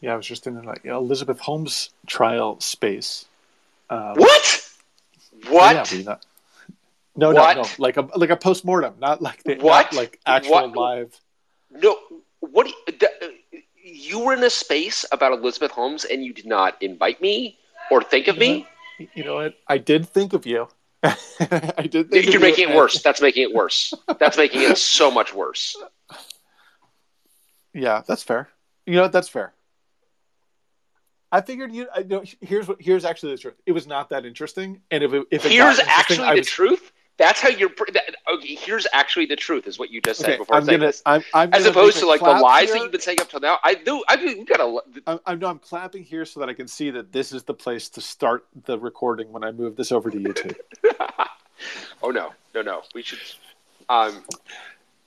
Yeah, I was just in like Elizabeth Holmes trial space. Um, what? What? Yeah, no, what? no, no, like a like a post mortem, not like the what? Like actual what? live. No, what? You, you were in a space about Elizabeth Holmes, and you did not invite me or think of you me. Know, you know what? I did think of you. I did. You're making it worse. That's making it worse. That's making it so much worse. Yeah, that's fair. You know what? That's fair. I figured you. I, know, here's what. Here's actually the truth. It was not that interesting, and if it, if it here's actually the was, truth. That's how you're. That, okay, here's actually the truth, is what you just said okay, before I'm saying gonna, this. I'm, I'm As opposed to like the lies here. that you've been saying up till now. I do. I do. Gotta. I'm, I'm, no, I'm clapping here so that I can see that this is the place to start the recording when I move this over to YouTube. oh no, no, no. We should. Um.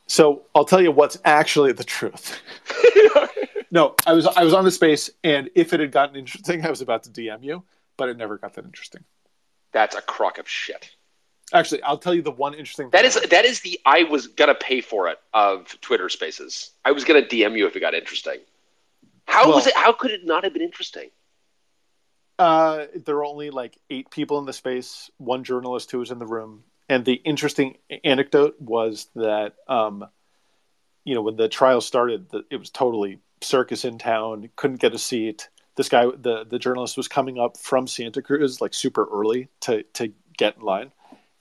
So I'll tell you what's actually the truth. no, I was I was on the space, and if it had gotten interesting, I was about to DM you, but it never got that interesting. That's a crock of shit. Actually, I'll tell you the one interesting. That is that is the I was gonna pay for it of Twitter Spaces. I was gonna DM you if it got interesting. How well, was it? How could it not have been interesting? Uh, there were only like eight people in the space. One journalist who was in the room, and the interesting anecdote was that, um, you know, when the trial started, it was totally circus in town. Couldn't get a seat. This guy, the the journalist, was coming up from Santa Cruz like super early to to get in line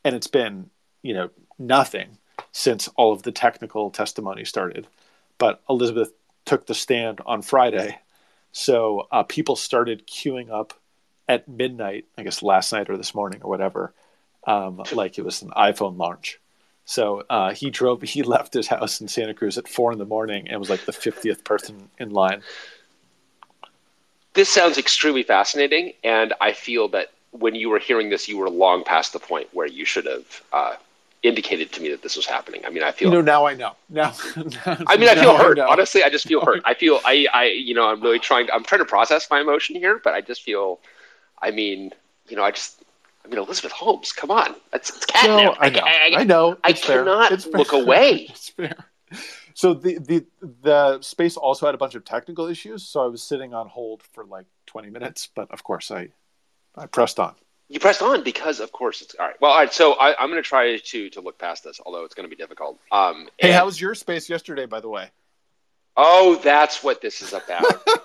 and it's been you know nothing since all of the technical testimony started. But Elizabeth took the stand on Friday, so uh, people started queuing up at midnight. I guess last night or this morning or whatever, um, like it was an iPhone launch. So uh, he drove. He left his house in Santa Cruz at four in the morning and was like the fiftieth person in line. This sounds extremely fascinating, and I feel that when you were hearing this, you were long past the point where you should have uh, indicated to me that this was happening. I mean, I feel you know now I know now. I mean, I feel hurt. I Honestly, I just feel hurt. I feel I I you know I'm really trying. I'm trying to process my emotion here, but I just feel. I mean, you know, I just. I mean, Elizabeth Holmes. Come on, it's, it's catnip. No, I know. I, I, I know. I cannot look away. it's fair. So the the the space also had a bunch of technical issues. So I was sitting on hold for like 20 minutes, but of course I I pressed on. You pressed on because, of course, it's all right. Well, all right. So I, am going to try to to look past this, although it's going to be difficult. Um, hey, and, how was your space yesterday, by the way? Oh, that's what this is about.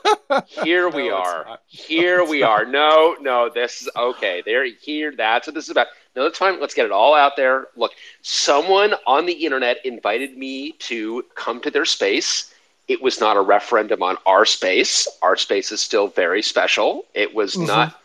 Here we no, are. Here we not. are. No, no, this is okay. There, here. That's what this is about. No, that's fine. Let's get it all out there. Look, someone on the internet invited me to come to their space. It was not a referendum on our space. Our space is still very special. It was mm-hmm. not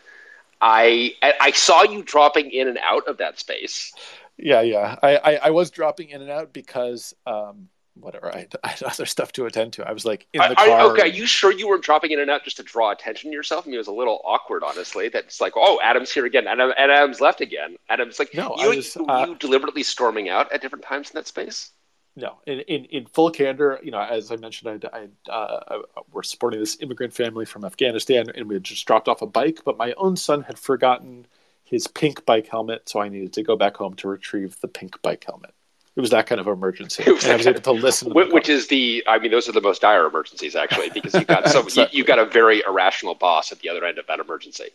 I I saw you dropping in and out of that space. Yeah, yeah. I, I, I was dropping in and out because um, whatever. I, I, had other stuff to attend to. I was like in the car. okay, are you sure you weren't dropping in and out just to draw attention to yourself? I mean, it was a little awkward, honestly. That's like, oh, Adam's here again, and Adam's left again. Adam's like, no, you, was, uh, you deliberately storming out at different times in that space no, in, in, in full candor, you know, as I mentioned, I, I uh, we're supporting this immigrant family from Afghanistan, and we had just dropped off a bike, but my own son had forgotten his pink bike helmet, so I needed to go back home to retrieve the pink bike helmet. It was that kind of emergency. and I was able to listen. To which is the, I mean, those are the most dire emergencies, actually, because you got some, you, you got a very irrational boss at the other end of that emergency.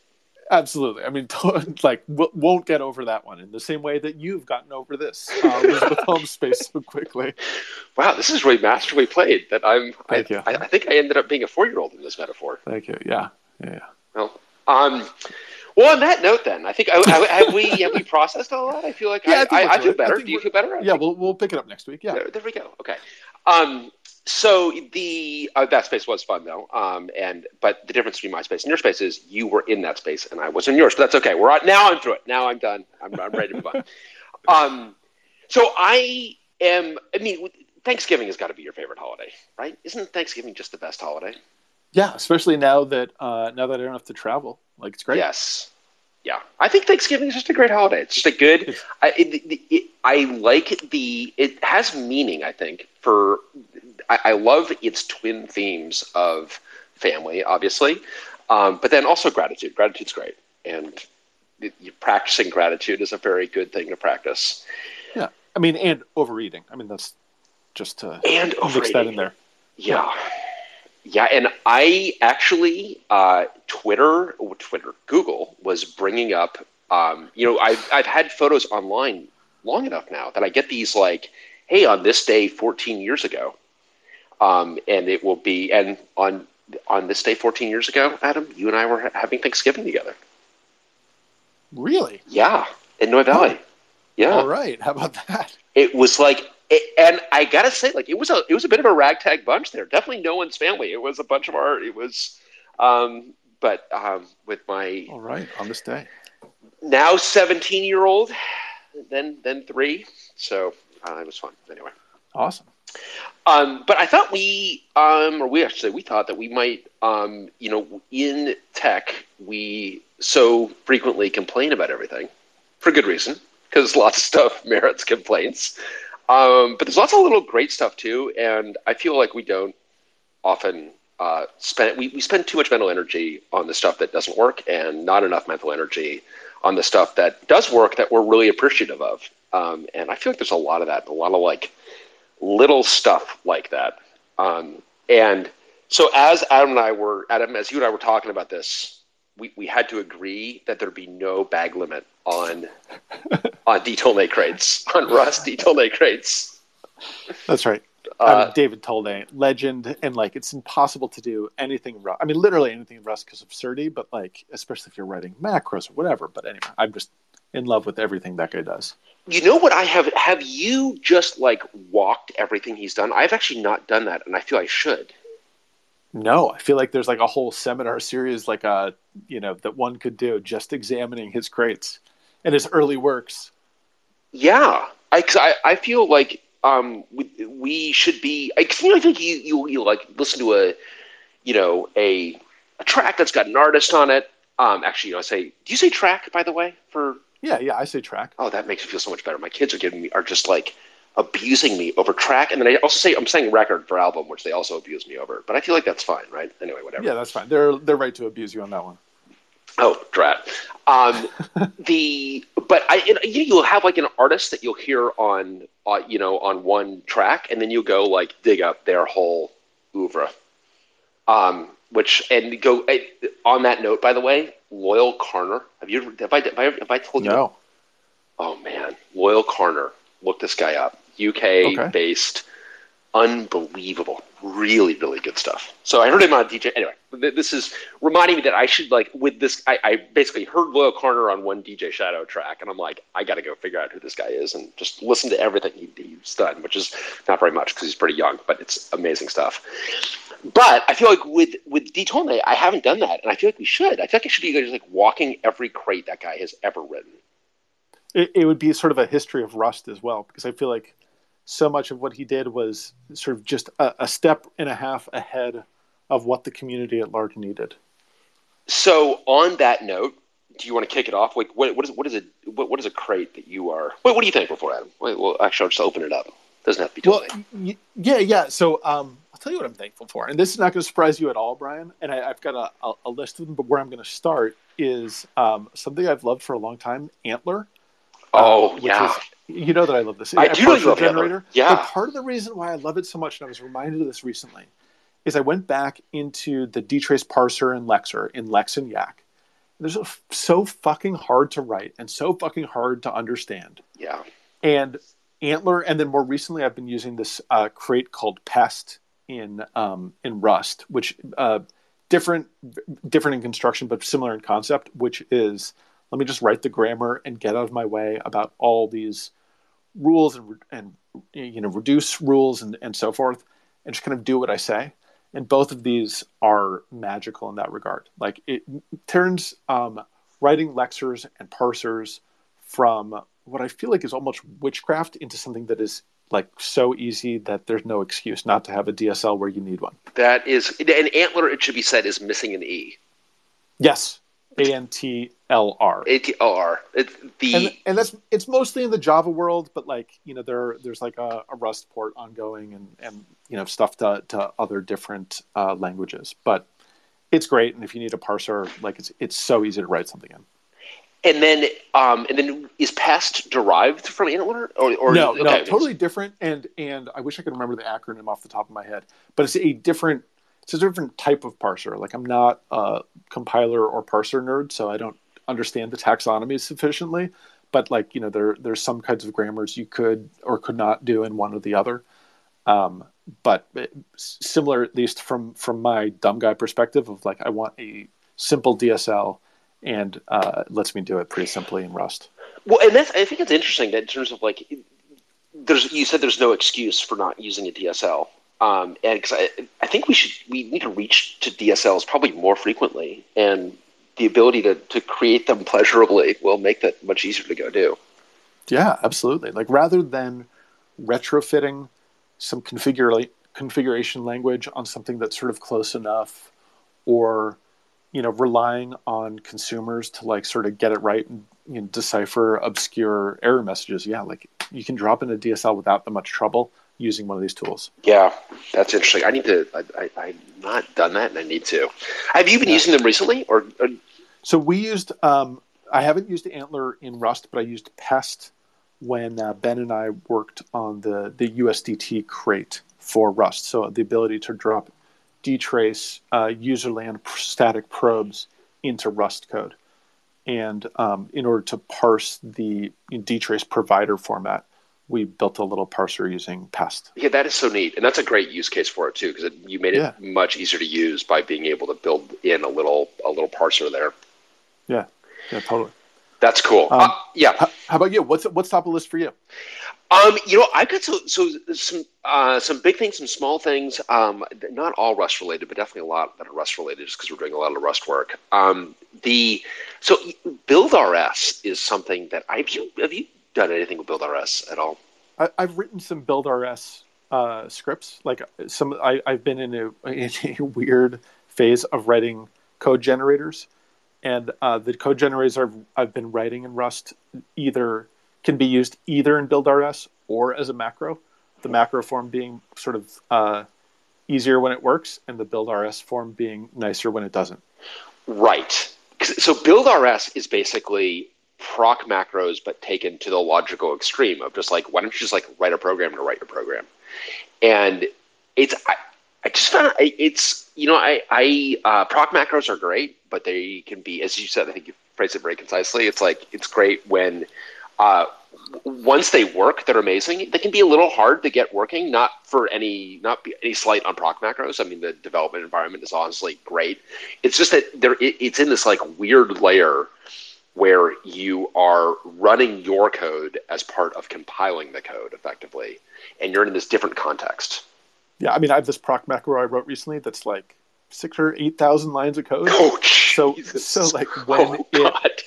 Absolutely. I mean, like, won't get over that one in the same way that you've gotten over this uh, Elizabeth Holmes space so quickly. Wow, this is really masterfully played. That I'm. Thank I, you. I, I, think I ended up being a four-year-old in this metaphor. Thank you. Yeah. Yeah. Well, um, well, on that note, then I think I, have we have we processed all that. I feel like yeah, I, I, I feel better. Do you feel better? yeah, we'll we'll pick it up next week. Yeah. There, there we go. Okay. Um, so the uh, that space was fun though, um, and but the difference between my space and your space is you were in that space and I was in yours. But that's okay. We're on, now. I'm through it. Now I'm done. I'm, I'm ready to move on. Um, so I am. I mean, Thanksgiving has got to be your favorite holiday, right? Isn't Thanksgiving just the best holiday? Yeah, especially now that uh, now that I don't have to travel. Like it's great. Yes. Yeah, I think Thanksgiving is just a great holiday. It's just a good. I, it, it, I like the. It has meaning. I think for I, I love its twin themes of family, obviously, um, but then also gratitude. Gratitude's great, and it, practicing gratitude is a very good thing to practice. Yeah, I mean, and overeating. I mean, that's just to and mix that in there. Yeah. Yeah, and I actually uh, Twitter, Twitter, Google was bringing up. Um, you know, I've I've had photos online long enough now that I get these like, hey, on this day 14 years ago, um, and it will be and on on this day 14 years ago, Adam, you and I were having Thanksgiving together. Really? Yeah, in Noe Valley. Oh. Yeah. All right. How about that? It was like it, and I gotta say, like it was a it was a bit of a ragtag bunch there. Definitely no one's family. It was a bunch of our. It was, um, but um, with my all right on this day now seventeen year old, then then three. So uh, it was fun anyway. Awesome. Um, but I thought we, um, or we actually, we thought that we might, um, you know, in tech, we so frequently complain about everything for good reason, because lots of stuff merits complaints. Um, but there's lots of little great stuff too, and I feel like we don't often uh, spend we, we spend too much mental energy on the stuff that doesn't work, and not enough mental energy on the stuff that does work that we're really appreciative of. Um, and I feel like there's a lot of that, a lot of like little stuff like that. Um, and so as Adam and I were Adam, as you and I were talking about this, we, we had to agree that there'd be no bag limit on on dtolnay crates, on Rust dtolnay crates. That's right. Uh, mean, David Tolnay, legend, and like it's impossible to do anything in Rust. I mean, literally anything in Rust because of absurdity, but like especially if you're writing macros or whatever. But anyway, I'm just in love with everything that guy does. You know what I have? Have you just like walked everything he's done? I've actually not done that, and I feel I should. No, I feel like there's like a whole seminar series, like a uh, you know that one could do just examining his crates and his early works. Yeah, I cause I, I feel like um we, we should be. I, you know, I think you, you you like listen to a you know a a track that's got an artist on it. Um, actually, you know, I say, do you say track by the way for? Yeah, yeah, I say track. Oh, that makes me feel so much better. My kids are giving me are just like abusing me over track, and then I also say I'm saying record for album, which they also abuse me over. But I feel like that's fine, right? Anyway, whatever. Yeah, that's fine. They're they're right to abuse you on that one. Oh, drat. Um, the but I you you'll have like an artist that you'll hear on uh, you know on one track, and then you'll go like dig up their whole oeuvre. Um, which and go on that note, by the way, Loyle Carner. Have you have I have I, have I told you? No. Oh man, Loyle Carner. Look this guy up. UK okay. based, unbelievable, really, really good stuff. So I heard him on DJ. Anyway, this is reminding me that I should like with this. I, I basically heard Loyle Carner on one DJ Shadow track, and I'm like, I got to go figure out who this guy is and just listen to everything he, he's done, which is not very much because he's pretty young, but it's amazing stuff. But I feel like with with dtolnay, I haven't done that, and I feel like we should. I feel like it should be just like walking every crate that guy has ever written it, it would be sort of a history of Rust as well, because I feel like so much of what he did was sort of just a, a step and a half ahead of what the community at large needed. So, on that note, do you want to kick it off? Like, what, what is what is a what, what is a crate that you are? Wait, what are you thankful for, Adam? Wait, well, actually, I'll just open it up. It doesn't have to be. Well, yeah, yeah. So, um, I'll tell you what I'm thankful for, and this is not going to surprise you at all, Bryan. And I, have got a, a, a, list of them, but where I'm going to start is um, something I've loved for a long time, ANTLR. Oh uh, yeah. Is, you know that I love this. I do love generator. Yeah. But part of the reason why I love it so much, and I was reminded of this recently, is I went back into the dtrace parser and Lexer in Lex and yacc. They're so, so fucking hard to write and so fucking hard to understand. Yeah. And ANTLR, and then more recently, I've been using this uh, crate called Pest in um, in Rust, which uh, different different in construction but similar in concept, which is let me just write the grammar and get out of my way about all these rules and, and you know reduce rules and, and so forth and just kind of do what i say. And both of these are magical in that regard. Like it turns um, writing lexers and parsers from what i feel like is almost witchcraft into something that is like so easy that there's no excuse not to have a dsl where you need one. That is an ANTLR it should be said is missing an e. Yes a N T L R. A T L R. It's the and, and, that's it's mostly in the Java world, but like you know there there's like a, a Rust port ongoing and and you know stuff to to other different uh, languages. But it's great, and if you need a parser, like it's it's so easy to write something in. And then, um, and then is Pest derived from ANTLR or, or no, okay. no, totally different. And and I wish I could remember the acronym off the top of my head, but it's a different it's a different type of parser. Like I'm not a compiler or parser nerd, so I don't understand the taxonomy sufficiently. But like you know, there there's some kinds of grammars you could or could not do in one or the other. Um, but similar, at least from from my dumb guy perspective, of like I want a simple DSL, and uh, lets me do it pretty simply in Rust. Well, and that's I think it's interesting that in terms of like, there's you said there's no excuse for not using a DSL. Um, and because I, I think we should we need to reach to DSLs probably more frequently, and the ability to to create them pleasurably will make that much easier to go do. Yeah, absolutely. Like rather than retrofitting some configura- configuration language on something that's sort of close enough, or you know relying on consumers to like sort of get it right and you know, decipher obscure error messages. Yeah, like you can drop in a DSL without that much trouble using one of these tools. Yeah, that's interesting. I need to. I, I, have not done that, and I need to. Have you been yeah. using them recently, or, or? So we used. Um, I haven't used ANTLR in Rust, but I used Pest when uh, Ben and I worked on the the USDT crate for Rust. So the ability to drop dtrace uh, userland static probes into Rust code, and um, in order to parse the dtrace provider format we built a little parser using Pest. Yeah, that is so neat, and that's a great use case for it too, because you made it yeah. much easier to use by being able to build in a little a little parser there. Yeah, yeah, totally. That's cool. Um, uh, yeah. How, how, about you? What's what's top of the list for you? Um, you know, I've got so so some uh, some big things, some small things. Um, not all Rust related, but definitely a lot that are Rust related, just because we're doing a lot of Rust work. Um, the so Build RS is something that I've you have you done anything with Build RS at all? I, have written some Build RS uh, scripts. Like some, I, have been in a, in a, weird phase of writing code generators, and uh, the code generators I've, I've been writing in Rust either can be used either in Build RS or as a macro. The macro form being sort of uh, easier when it works, and the Build RS form being nicer when it doesn't. Right. So Build RS is basically proc macros but taken to the logical extreme of just like why don't you just like write a program to write your program and it's i, I just found it's you know i i uh, proc macros are great but they can be as you said i think you phrased it very concisely it's like it's great when uh, once they work, they're amazing. They can be a little hard to get working, not for any not any slight on proc macros. I mean, the development environment is honestly great. It's just that there it, it's in this like weird layer where you are running your code as part of compiling the code effectively, and you're in this different context. Yeah, I mean, I have this proc macro I wrote recently that's like six or eight thousand lines of code. Oh, so so like when oh, it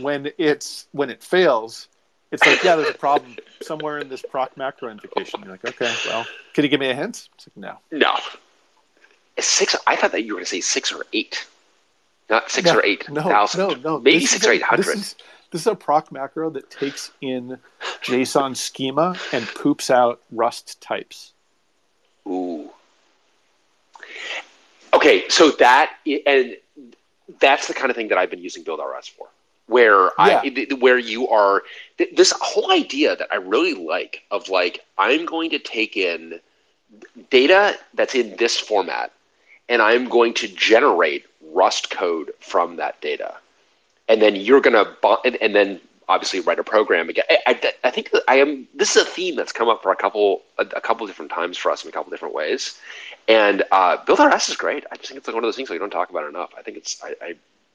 when it's when it fails, it's like yeah, there's a problem somewhere in this proc macro invocation. You're like, okay, well, can you give me a hint? It's like no, no. Six. I thought that you were going to say six or eight not six no, or eight no, thousand. No, no, maybe this six or eight hundred. This is, this is a proc macro that takes in JSON schema and poops out Rust types. Ooh. Okay, so that and that's the kind of thing that I've been using Build RS for, where yeah. I where you are this whole idea that I really like of like I'm going to take in data that's in this format and I'm going to generate Rust code from that data. And then you're going to, and, and, then obviously write a program again. I, I, I, think I am, this is a theme that's come up for a couple, a, a couple different times for us in a couple different ways. And uh, Build RS is great. I just think it's like one of those things that we don't talk about enough. I think it's, I, I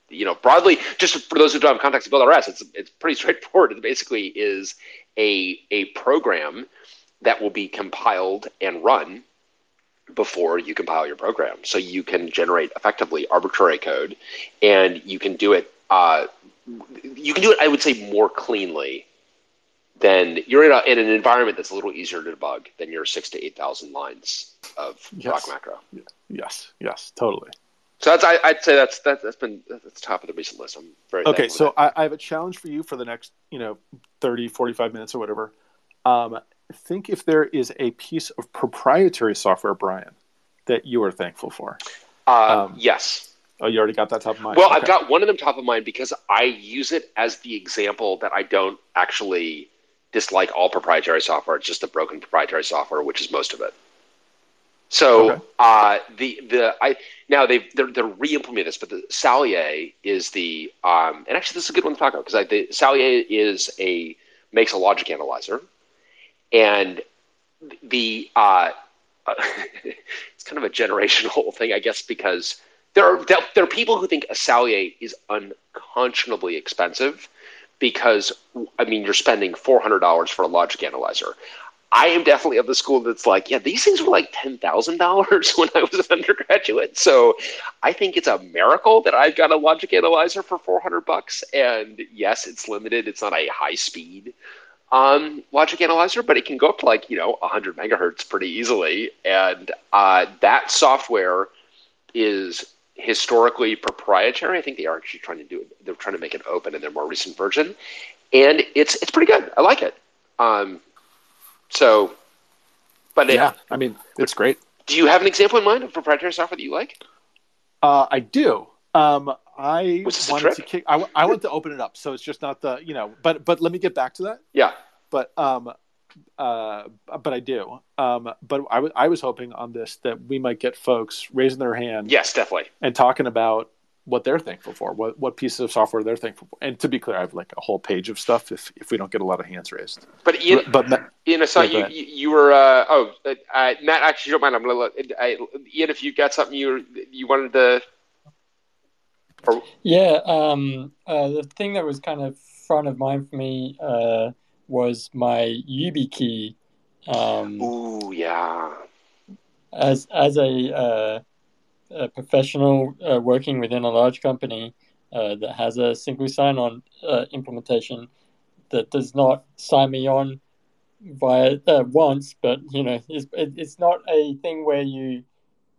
you know, broadly, just for those who don't have context of Build RS, it's, it's pretty straightforward. It basically is a, a program that will be compiled and run before you compile your program. So you can generate effectively arbitrary code, and you can do it. Uh, you can do it, I would say, more cleanly than you're in, a, in, an environment that's a little easier to debug than your six to eight thousand lines of yes. macro. Yes, yes, totally. So that's I, would say that's that, has been that's top of the recent list. I'm very okay. So I, I, have a challenge for you for the next you know 30, 45 minutes or whatever. Um, think if there is a piece of proprietary software, Bryan, that you are thankful for. Uh, um, yes. Oh, you already got that top of mind. Well, okay. I've got one of them top of mind because I use it as the example that I don't actually dislike all proprietary software. It's just the broken proprietary software, which is most of it. So okay. uh, the the I now they they're, they're re-implementing this, but the Saleae is the um, and actually this is a good one to talk about because the Saleae is a makes a logic analyzer, and the uh, it's kind of a generational thing, I guess, because there are there are people who think a Saleae is unconscionably expensive because I mean you're spending four hundred dollars for a logic analyzer. I am definitely of the school that's like, yeah, these things were like ten thousand dollars when I was an undergraduate. So I think it's a miracle that I've got a logic analyzer for four hundred bucks. And yes, it's limited; it's not a high speed um, logic analyzer, but it can go up to like you know hundred megahertz pretty easily. And uh, that software is historically proprietary. I think they are actually trying to do it. They're trying to make it open in their more recent version, and it's it's pretty good. I like it. Um, so, but yeah, it, I mean, it's great. Do you have an example in mind of proprietary software that you like? Uh, I do. Um, I wanted to kick. I, I want to open it up, so it's just not the you know. But but let me get back to that. Yeah. But um, uh, but I do. Um, but I, w- I was hoping on this that we might get folks raising their hand. Yes, definitely. And talking about what they're thankful for, what what pieces of software they're thankful for. And to be clear, I have like a whole page of stuff if if we don't get a lot of hands raised. But Ian, but, but Ian, I saw you, you were uh, oh uh, Matt. Actually, don't mind. I'm gonna let I, Ian if you got something you you wanted to. Or... Yeah, um, uh, the thing that was kind of front of mind for me uh, was my YubiKey. Um, Ooh, yeah. As as a uh, a professional uh, working within a large company uh, that has a single sign-on uh, implementation that does not sign me on via uh, once, but you know, it's, it's not a thing where you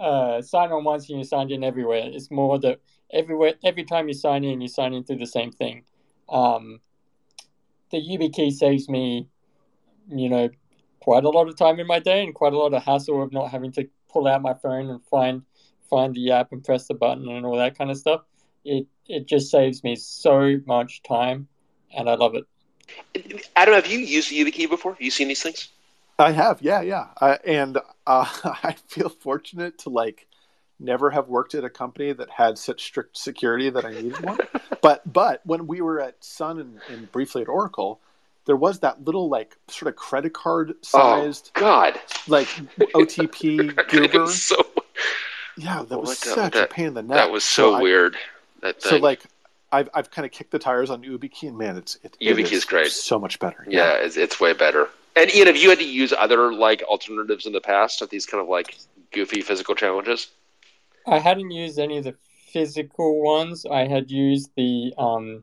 uh, sign on once and you're signed in everywhere. It's more that everywhere, every time you sign in, you sign in through the same thing. Um, the YubiKey saves me, you know, quite a lot of time in my day and quite a lot of hassle of not having to pull out my phone and find find the app and press the button and all that kind of stuff. It it just saves me so much time, and I love it. Adam, have you used the YubiKey before? Have you seen these things? I have, yeah, yeah, uh, and uh, I feel fortunate to like never have worked at a company that had such strict security that I needed one. but but when we were at Sun and, and, briefly at Oracle, there was that little like sort of credit card oh, sized oh, God like OTP goober. so yeah, that was such that, a pain in the neck. That was so, so weird. I, so like, I've I've kind of kicked the tires on YubiKey, and man, it's it, YubiKey it is, is great, so much better. Yeah, yeah, It's, it's way better. And Ian, have you had to use other like alternatives in the past of these kind of like goofy physical challenges? I hadn't used any of the physical ones. I had used the um,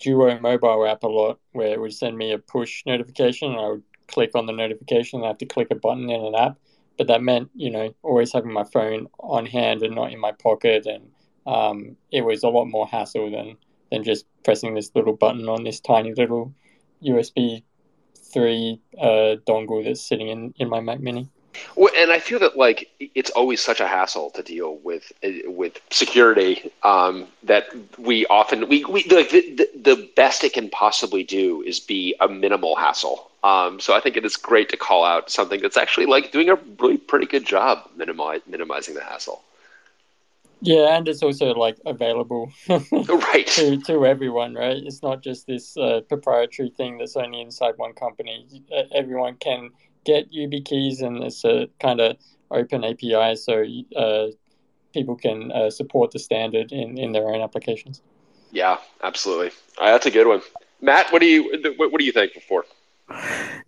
Duo mobile app a lot, where it would send me a push notification, and I would click on the notification, and I have to click a button in an app but that meant you know always having my phone on hand and not in my pocket, and um, it was a lot more hassle than than just pressing this little button on this tiny little USB three uh, dongle that's sitting in in my Mac Mini. Well, and I feel that like it's always such a hassle to deal with with security um, that we often we, we like the, the, the best it can possibly do is be a minimal hassle. Um, so I think it is great to call out something that's actually like doing a really pretty good job minimizing the hassle. Yeah, and it's also like available right to, to everyone, right? It's not just this uh, proprietary thing that's only inside one company. Everyone can get YubiKeys, and it's a kind of open API, so uh, people can uh, support the standard in, in their own applications. Yeah, absolutely. Right, that's a good one. Matt, what do you what, what are you thankful for?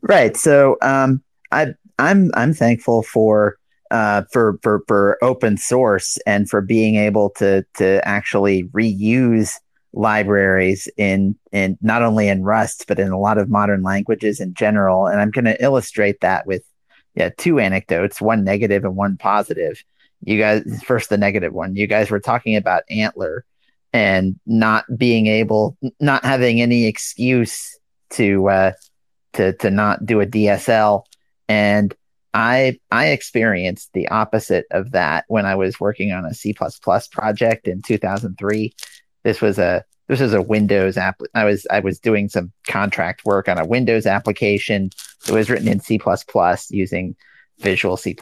Right. So um, I I'm I'm thankful for uh, for for for open source and for being able to to actually reuse libraries in in not only in Rust but in a lot of modern languages in general. And I'm going to illustrate that with yeah two anecdotes, one negative and one positive. You guys first the negative one. You guys were talking about ANTLR and not being able, not having any excuse to uh, to to not do a DSL and I I experienced the opposite of that when I was working on a C++ project in 2003. This was a this was a Windows app. I was I was doing some contract work on a Windows application. It was written in C++ using Visual C++,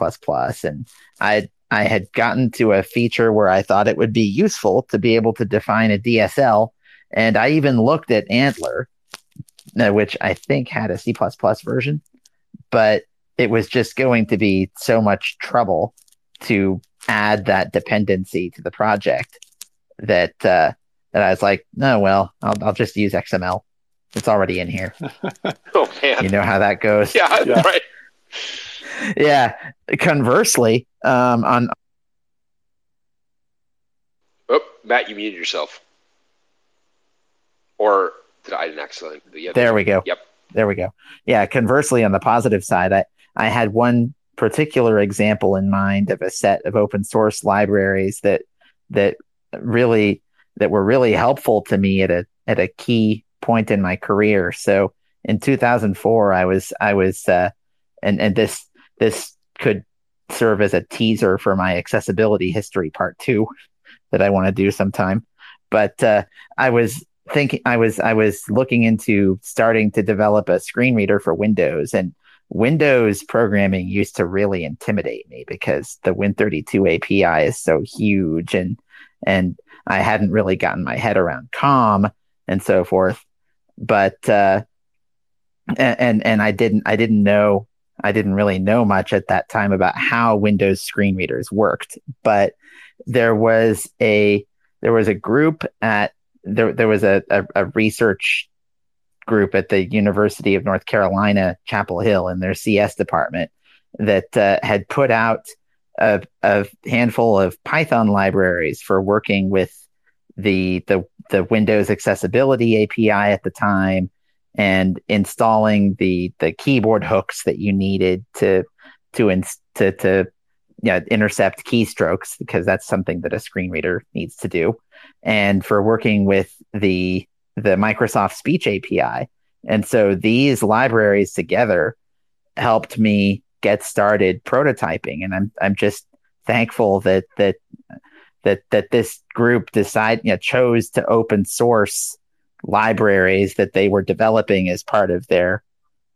and I I had gotten to a feature where I thought it would be useful to be able to define a DSL, and I even looked at ANTLR, uh, which I think had a C++ version, but it was just going to be so much trouble to add that dependency to the project that uh, that I was like, no, well, I'll, I'll just use XML. It's already in here. oh man, you know how that goes. Yeah, yeah. right. yeah. Conversely, um, on oh Matt, you muted yourself, or did I didn't accidentally? Yeah, there we go. Yep. There we go. Yeah. Conversely, on the positive side, I I had one particular example in mind of a set of open source libraries that that really that were really helpful to me at a at a key point in my career. So in 2004, I was I was uh, and and this this could serve as a teaser for my accessibility history part two that I want to do sometime. But uh, I was thinking I was I was looking into starting to develop a screen reader for Windows and Windows programming used to really intimidate me because the Win32 API is so huge and and I hadn't really gotten my head around COM and so forth. But uh, and and I didn't I didn't know I didn't really know much at that time about how Windows screen readers worked. But there was a there was a group at there there was a, a, a research group at the University of North Carolina, Chapel Hill, in their CS department that uh, had put out a, a, handful of Python libraries for working with the, the the Windows accessibility API at the time and installing the the keyboard hooks that you needed to to to to you know, intercept keystrokes because that's something that a screen reader needs to do and for working with the the Microsoft Speech API. And so these libraries together helped me get started prototyping. And I'm I'm just thankful that that that that this group decide you know chose to open source libraries that they were developing as part of their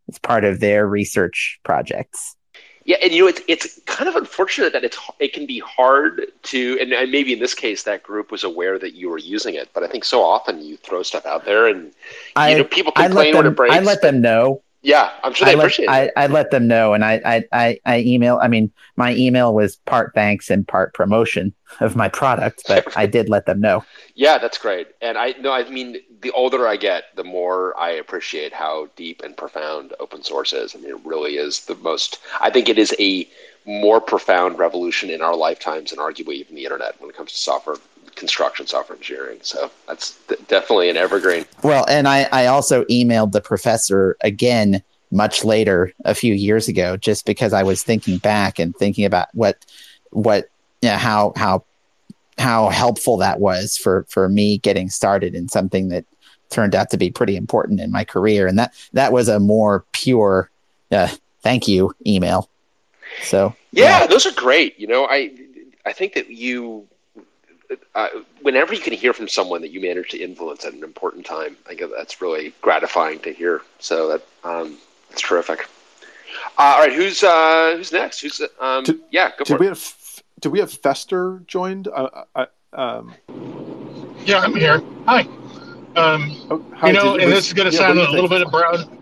as part of their research projects. Yeah, and you know it's it's kind of unfortunate that it's it can be hard to and, and, maybe in this case that group was aware that you were using it, but I think so often you throw stuff out there and I, you know people complain them, when it breaks. I let them know. Yeah, I'm sure they I appreciate let, it. I, I let them know, and I, I I I email. I mean, my email was part thanks and part promotion of my product, but I did let them know. Yeah, that's great. And I no, I mean, the older I get, the more I appreciate how deep and profound open source is. I mean, it really is the most. I think it is a more profound revolution in our lifetimes, and arguably even the internet when it comes to software construction, software engineering. So that's definitely an evergreen. Well, and I I also emailed the professor again much later a few years ago just because I was thinking back and thinking about what what you know, how how how helpful that was for for me getting started in something that turned out to be pretty important in my career and that that was a more pure uh, thank you email so yeah, yeah, those are great you know i i think that you uh, whenever you can hear from someone that you managed to influence at an important time i think that's really gratifying to hear so that um, that's terrific uh, all right who's uh who's next who's um did, yeah go did for we it. have do we have Fester joined? Uh, uh, um... Yeah, I'm here. Hi. Um, oh, hi. You know, Did, and this is going to yeah, sound a little bit of brown.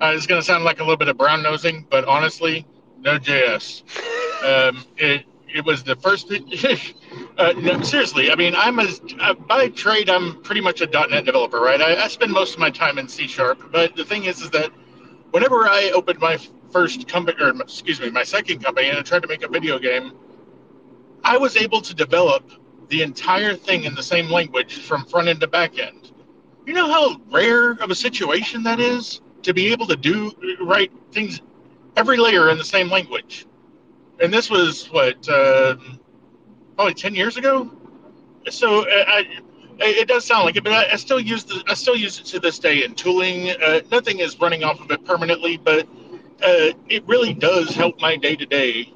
Uh, it's going to sound like a little bit of brown nosing, but honestly, Node.js. Um, it it was the first. uh, no, seriously, I mean, I'm a uh, by trade, I'm pretty much a .NET developer, right? I, I spend most of my time in C sharp, but the thing is, is that whenever I opened my first company, or excuse me, my second company, and I tried to make a video game, I was able to develop the entire thing in the same language from front end to back end. You know how rare of a situation that is to be able to do write things every layer in the same language. And this was what uh, probably ten years ago. So uh, I, it does sound like it, but I, I, still use the I still use it to this day in tooling. Uh, nothing is running off of it permanently, but uh, it really does help my day to day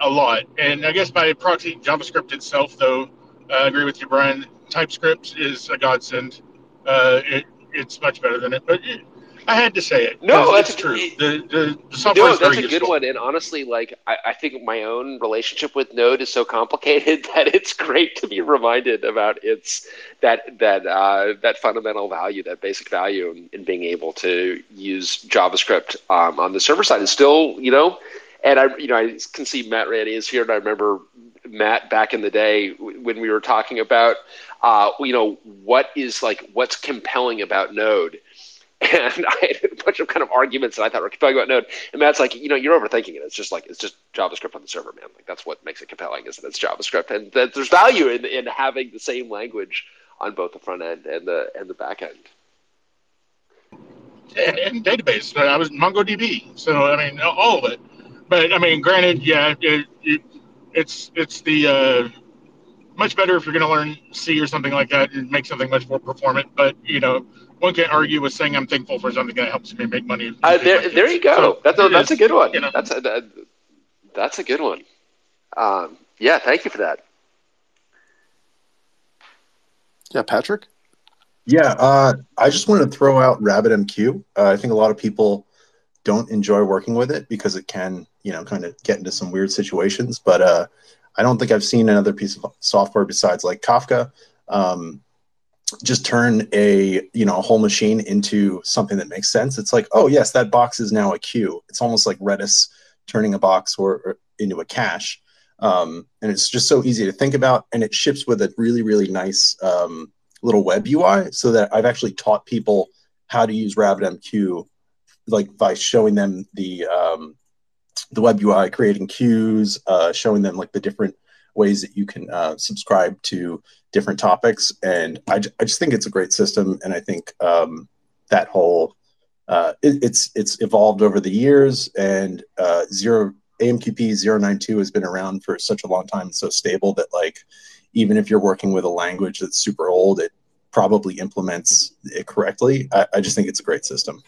a lot. And I guess by proxy, JavaScript itself, though, I agree with you, Bryan. TypeScript is a godsend. Uh, it, it's much better than it, but it, I had to say it. No, that's true. The, the, no, that's a good one. And honestly, like I, I, think my own relationship with Node is so complicated that it's great to be reminded about its that that uh, that fundamental value, that basic value, in, in being able to use JavaScript um, on the server side is still, you know. And I, you know, I can see Matt Ranney is here, and I remember Matt back in the day when we were talking about, uh, you know, what is like what's compelling about Node and I had a bunch of kind of arguments that I thought were compelling about Node. And Matt's like, you know, you're overthinking it. It's just like it's just JavaScript on the server, man. Like that's what makes it compelling, is that it's JavaScript, and that there's value in in having the same language on both the front end and the and the back end. And, and database, I was MongoDB, so I mean all of it. But I mean, granted, yeah, it, it, it's it's the uh, much better if you're going to learn C or something like that and make something much more performant. But you know, one can't argue with saying I'm thankful for something that helps me make money. Uh, there, there you go. So that's a, that's is, a good one. You know. That's a that, that's a good one. Um, yeah, thank you for that. Yeah, Patrick. Yeah, uh, I just wanted to throw out RabbitMQ. Uh, I think a lot of people don't enjoy working with it because it can, you know, kind of get into some weird situations. But uh, I don't think I've seen another piece of software besides like Kafka um, just turn a you know a whole machine into something that makes sense. It's like, oh yes, that box is now a queue. It's almost like Redis turning a box or, or into a cache. Um, and it's just so easy to think about, and it ships with a really really nice um, little web UI. So that I've actually taught people how to use RabbitMQ, like by showing them the um, the web UI, creating queues, uh, showing them like the different ways that you can uh, subscribe to different topics. And I, I just think it's a great system. And I think um, that whole uh, it, it's it's evolved over the years. And uh, zero AMQP 092 has been around for such a long time and so stable that like even if you're working with a language that's super old, it probably implements it correctly. I, I just think it's a great system.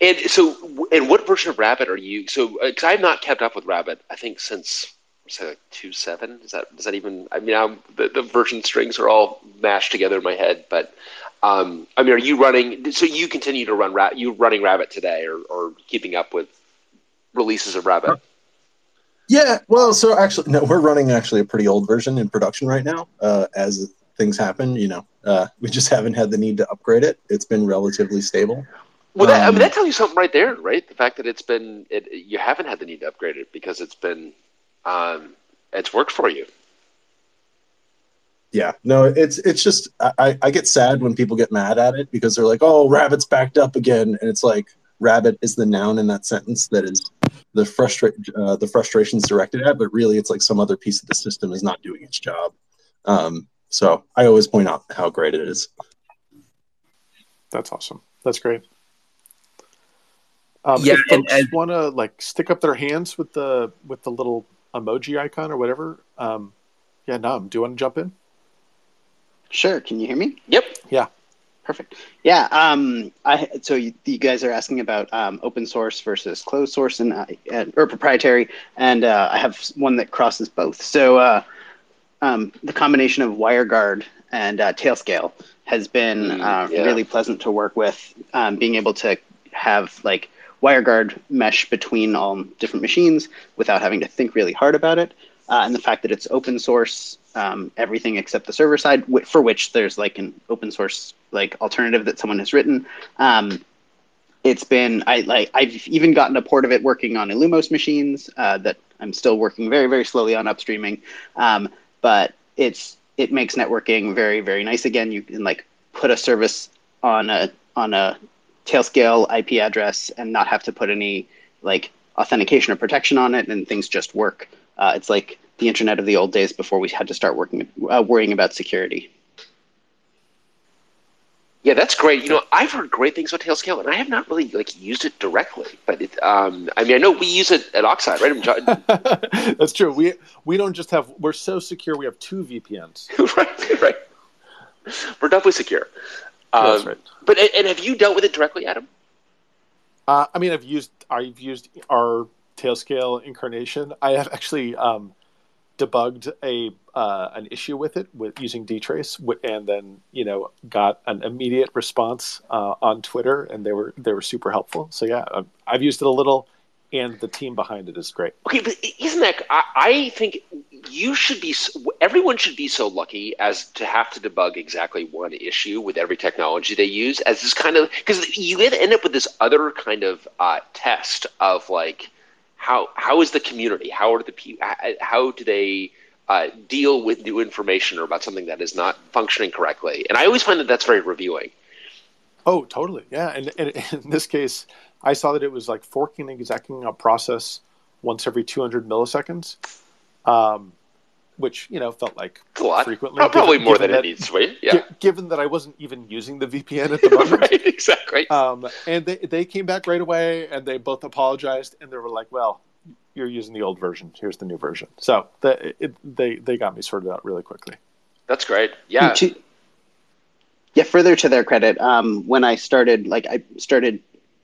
And so, and what version of Rabbit are you? So, because uh, I've not kept up with Rabbit, I think since say like two seven. Is that does that even? I mean, I'm, the the version strings are all mashed together in my head. But um, I mean, are you running? So you continue to run Rabbit? You running Rabbit today, or or keeping up with releases of Rabbit? Yeah, well, so actually, no, we're running actually a pretty old version in production right now. Uh, as things happen, you know, uh, we just haven't had the need to upgrade it. It's been relatively stable. Well, that, um, I mean, um, that tells you something right there, right? The fact that it's been, it, you haven't had the need to upgrade it because it's been, um, it's worked for you. Yeah, no, it's it's just I, I get sad when people get mad at it because they're like, "Oh, rabbit's backed up again," and it's like rabbit is the noun in that sentence that is the frustra- uh, the frustrations directed at, but really it's like some other piece of the system is not doing its job. Um, so I always point out how great it is. That's awesome. That's great. Um, yeah, if folks want to like stick up their hands with the with the little emoji icon or whatever, um, yeah, Nahum, do you want to jump in? Sure. Can you hear me? Yep. Yeah. Perfect. Yeah. Um, I so you, you guys are asking about um, open source versus closed source and, uh, or proprietary, and uh, I have one that crosses both. So uh, um, the combination of WireGuard and uh, Tailscale has been mm, uh, yeah. really pleasant to work with. Um, being able to have like WireGuard mesh between all different machines without having to think really hard about it. Uh, and the fact that it's open source, um, everything except the server side, for which there's like an open source like alternative that someone has written. Um, it's been I like I've even gotten a port of it working on Illumos machines uh, that I'm still working very very slowly on upstreaming, um, but it's it makes networking very very nice again. You can like put a service on a on a Tailscale IP address and not have to put any like authentication or protection on it, and things just work. Uh, it's like the internet of the old days before we had to start working uh, worrying about security. Yeah, that's great. You know, I've heard great things about Tailscale, and I have not really like used it directly. But it, um, I mean, I know we use it at Oxide, right? that's true. We we don't just have. We're so secure. We have two VPNs. right, right. We're definitely secure. Um, That's right. But and have you dealt with it directly, Adam? Uh, I mean, I've used I've used our Tailscale incarnation. I have actually um, debugged a uh, an issue with it with using dtrace and then you know got an immediate response uh, on twitter and they were they were super helpful so yeah i've used it a little and the team behind it is great okay but isn't that i, I think you should be everyone should be so lucky as to have to debug exactly one issue with every technology they use as this kind of because you end up with this other kind of uh, test of like how how is the community? How are the people? How do they uh, deal with new information or about something that is not functioning correctly? And I always find that that's very revealing. Oh, totally, yeah. And, and in this case, I saw that it was like forking and executing a process once every 200 milliseconds. Um, which you know felt like a lot. frequently. Probably given, more given than that, it needs to be. Yeah. G- given that I wasn't even using the VPN at the moment. right, exactly. Um, and they they came back right away, and they both apologized, and they were like, "Well, you're using the old version. Here's the new version." So the, it, they they got me sorted out really quickly. That's great. Yeah. yeah. Further to their credit, um, when I started, like I started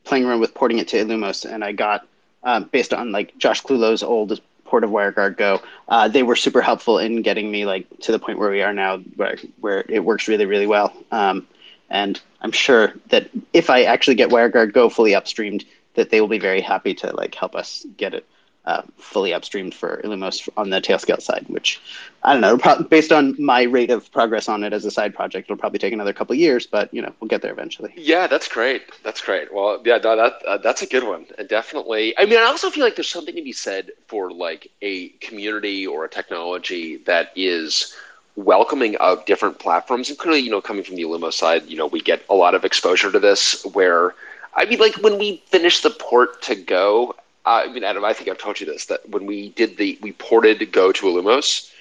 playing around with porting it to Illumos, and I got um, based on like Josh Clulow's old port of WireGuard Go, uh, they were super helpful in getting me like to the point where we are now, where where it works really really well. Um, and I'm sure that if I actually get WireGuard Go fully upstreamed, that they will be very happy to like help us get it uh, fully upstreamed for Illumos on the Tailscale side, which I don't know, pro- based on my rate of progress on it as a side project, it'll probably take another couple years, but you know, we'll get there eventually. Yeah, that's great. That's great. Well, yeah, that uh, that's a good one. definitely. I mean, I also feel like there's something to be said for like a community or a technology that is welcoming of different platforms, and clearly, you know, coming from the Illumos side, you know, we get a lot of exposure to this where. I mean, like when we finished the port to Go, I mean, Adam, I think I've told you this that when we did the we ported Go to Illumos,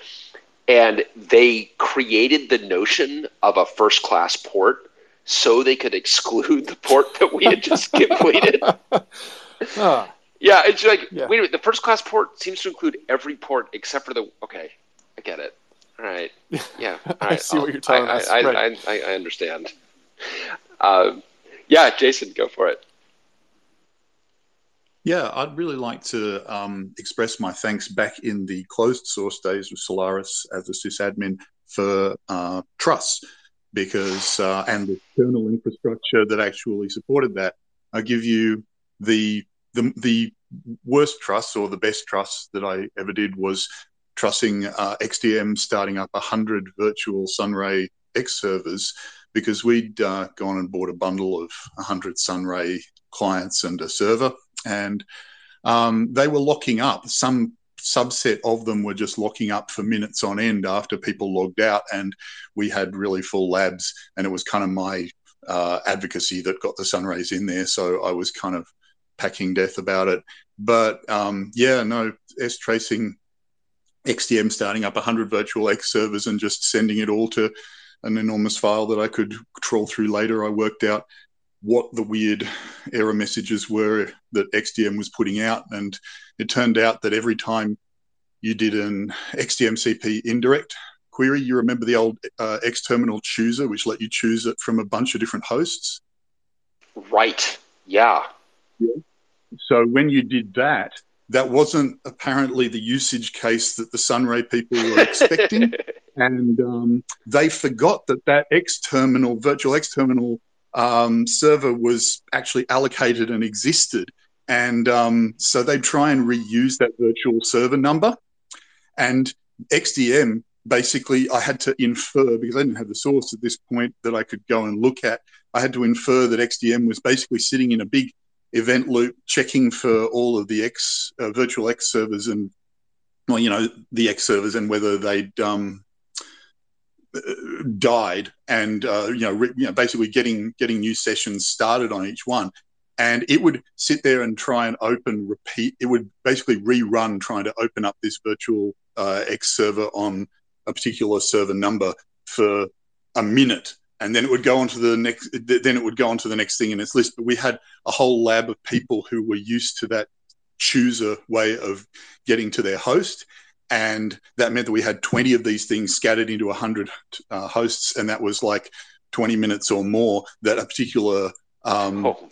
and they created the notion of a first class port so they could exclude the port that we had just completed. uh, yeah, it's like yeah. wait a minute. The first class port seems to include every port except for the. Okay, I get it. All right. Yeah. All right. I see what you're telling I, us. I, right. I, I, understand. Uh, yeah, Jason, go for it. Yeah, I'd really like to um, express my thanks back in the closed source days of Solaris as a sysadmin for uh, because uh, and the kernel infrastructure that actually supported that. I give you the the the worst truss or the best truss that I ever did was trussing uh, XDM starting up 100 virtual Sunray X servers because we'd uh, gone and bought a bundle of 100 Sunray clients and a server and um, they were locking up. Some subset of them were just locking up for minutes on end after people logged out, and we had really full labs. And it was kind of my uh, advocacy that got the Sunrays in there, so I was kind of packing death about it. But um, yeah, no, S tracing XDM starting up 100 virtual X servers and just sending it all to an enormous file that I could trawl through later. I worked out what the weird error messages were that XDM was putting out. And it turned out that every time you did an XDMCP indirect query, you remember the old uh, X terminal chooser, which let you choose it from a bunch of different hosts? Right. Yeah. yeah. So when you did that, that wasn't apparently the usage case that the Sunray people were expecting. and um, they forgot that that X terminal, virtual X terminal um, server was actually allocated and existed. And um, so they try and reuse that virtual server number. And XDM, basically, I had to infer because I didn't have the source at this point that I could go and look at. I had to infer that XDM was basically sitting in a big event loop, checking for all of the X uh, virtual X servers and, well, you know, the X servers and whether they'd um, died and uh, you, know, re, you know basically getting getting new sessions started on each one. And it would sit there and try and open repeat it would basically rerun trying to open up this virtual uh, x server on a particular server number for a minute. And then it would go on to the next then it would go on to the next thing in its list. But we had a whole lab of people who were used to that chooser way of getting to their host and that meant that we had 20 of these things scattered into 100 uh, hosts and that was like 20 minutes or more that a particular um, oh,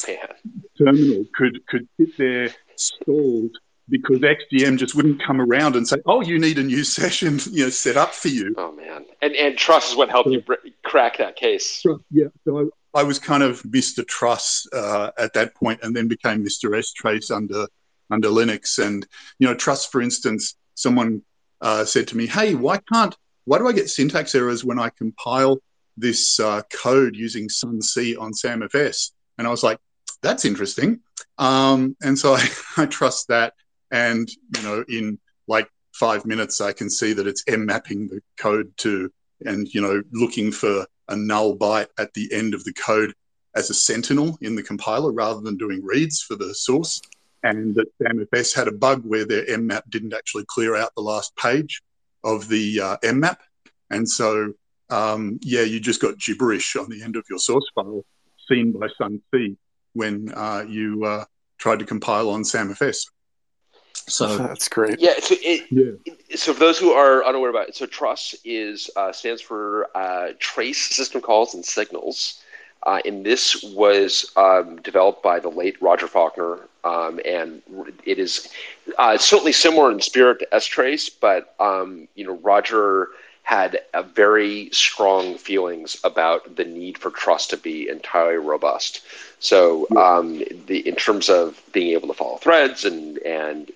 terminal could could sit there stalled because XDM just wouldn't come around and say, "Oh, you need a new session, you know, set up for you." Oh man, and and truss is what helped so, you br- crack that case. Yeah, so I, I was kind of Mr. Truss uh, at that point, and then became Mr. strace under under Linux. And you know, truss, for instance, someone uh, said to me, "Hey, why can't why do I get syntax errors when I compile this uh, code using Sun C on SAMFS?" And I was like, "That's interesting." Um, and so I, I truss that, and you know, in like five minutes, I can see that it's M mapping the code to, and you know, looking for a null byte at the end of the code as a sentinel in the compiler rather than doing reads for the source and that SAMFS had a bug where their mmap didn't actually clear out the last page of the uh, mmap. And so, um, yeah, you just got gibberish on the end of your source file seen by Sun C when uh, you uh, tried to compile on SAMFS. So that's great. Yeah. So, it, yeah. so for those who are unaware about it, so Truss is uh, stands for uh, Trace System Calls and Signals. Uh, and this was um, developed by the late Roger Faulkner, um, and it is uh, certainly similar in spirit to strace, but um, you know Roger had very strong feelings about the need for truss to be entirely robust. So, um, the, in terms of being able to follow threads and and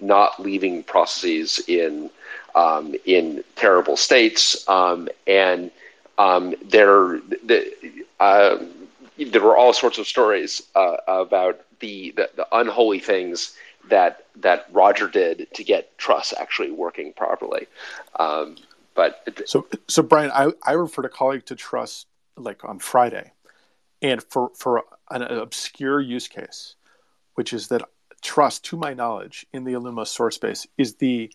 not leaving processes in um, in terrible states, um, and um, there the, uh, there were all sorts of stories uh, about the, the, the unholy things that that Roger did to get Truss actually working properly. Um, but so so Bryan, I, I referred a colleague to Truss like on Friday, and for for an obscure use case, which is that Truss, to my knowledge, in the Illumos source base is the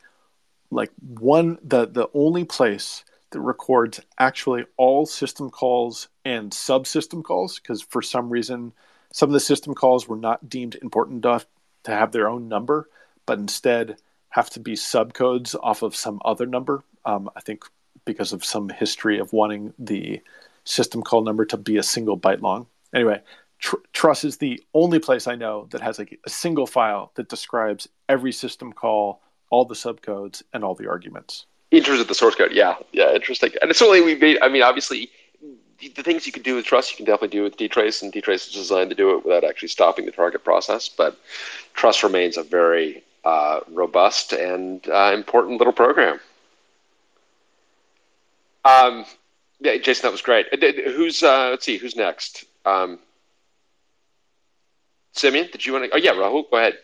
like one the the only place that records actually all system calls and subsystem calls because for some reason some of the system calls were not deemed important enough to have their own number, but instead have to be subcodes off of some other number. Um, I think because of some history of wanting the system call number to be a single byte long. Anyway, tr- Truss is the only place I know that has like a single file that describes every system call, all the subcodes, and all the arguments in terms of the source code, yeah, yeah, interesting. And it's only we made. I mean, obviously, the things you can do with truss, you can definitely do with dtrace, and dtrace is designed to do it without actually stopping the target process. But truss remains a very uh, robust and uh, important little program. Um, yeah, Jason, that was great. Uh, who's uh, let's see, who's next? Um, Simeon, did you want to? Oh yeah, Rahul, go ahead.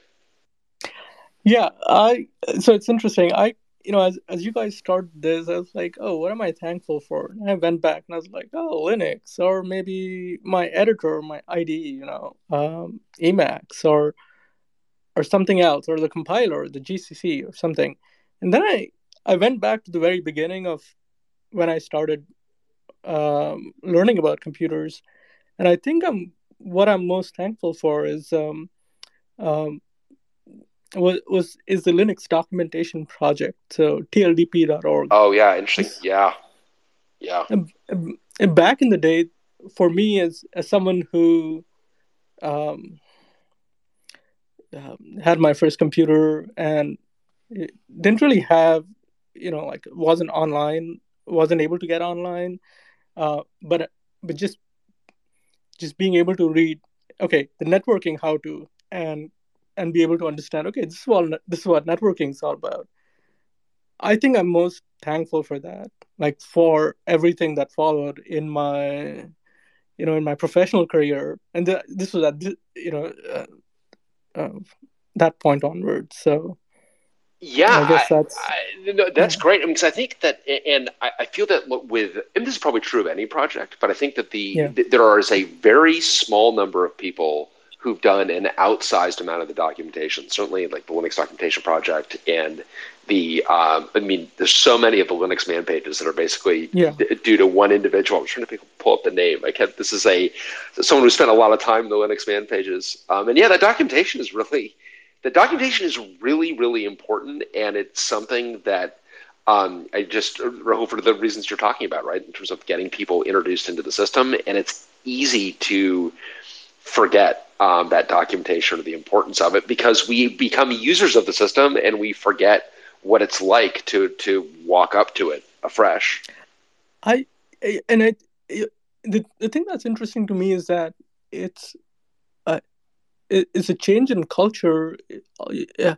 Yeah, I. So it's interesting. I you know, as as you guys start this, I was like, oh, what am I thankful for? And I went back and I was like, oh, Linux, or maybe my editor, my IDE, you know, um, Emacs, or or something else, or the compiler, the GCC, or something. And then I I went back to the very beginning of when I started um, learning about computers, and I think I'm what I'm most thankful for is um, um, was was is the Linux documentation project. So tldp.org. Oh yeah, interesting. Yeah, yeah. Back in the day, for me as as someone who um, uh, had my first computer and didn't really have, you know, like wasn't online, wasn't able to get online, uh, but but just just being able to read, okay, the networking how to and and be able to understand okay this is what this is what networking is all about i think i'm most thankful for that like for everything that followed in my you know in my professional career and the, this was at you know uh, uh, that point onward so yeah, I guess that's I, I, no, that's yeah. great. I mean, because I think that, and I, I, feel that with, and this is probably true of any project, but I think that the, yeah. the there is a very small number of people who've done an outsized amount of the documentation. Certainly, like the Linux documentation project and the um, I mean, there's so many of the Linux man pages that are basically yeah. d- due to one individual. I'm trying to pull up the name. I kept this is a someone who spent a lot of time in the Linux man pages, um, and yeah, that documentation is really the documentation is really really important, and it's something that. Um, I just for the reasons you're talking about, right? In terms of getting people introduced into the system, and it's easy to forget um, that documentation or the importance of it because we become users of the system and we forget what it's like to to walk up to it afresh. I and it the the thing that's interesting to me is that it's uh, it's a change in culture uh,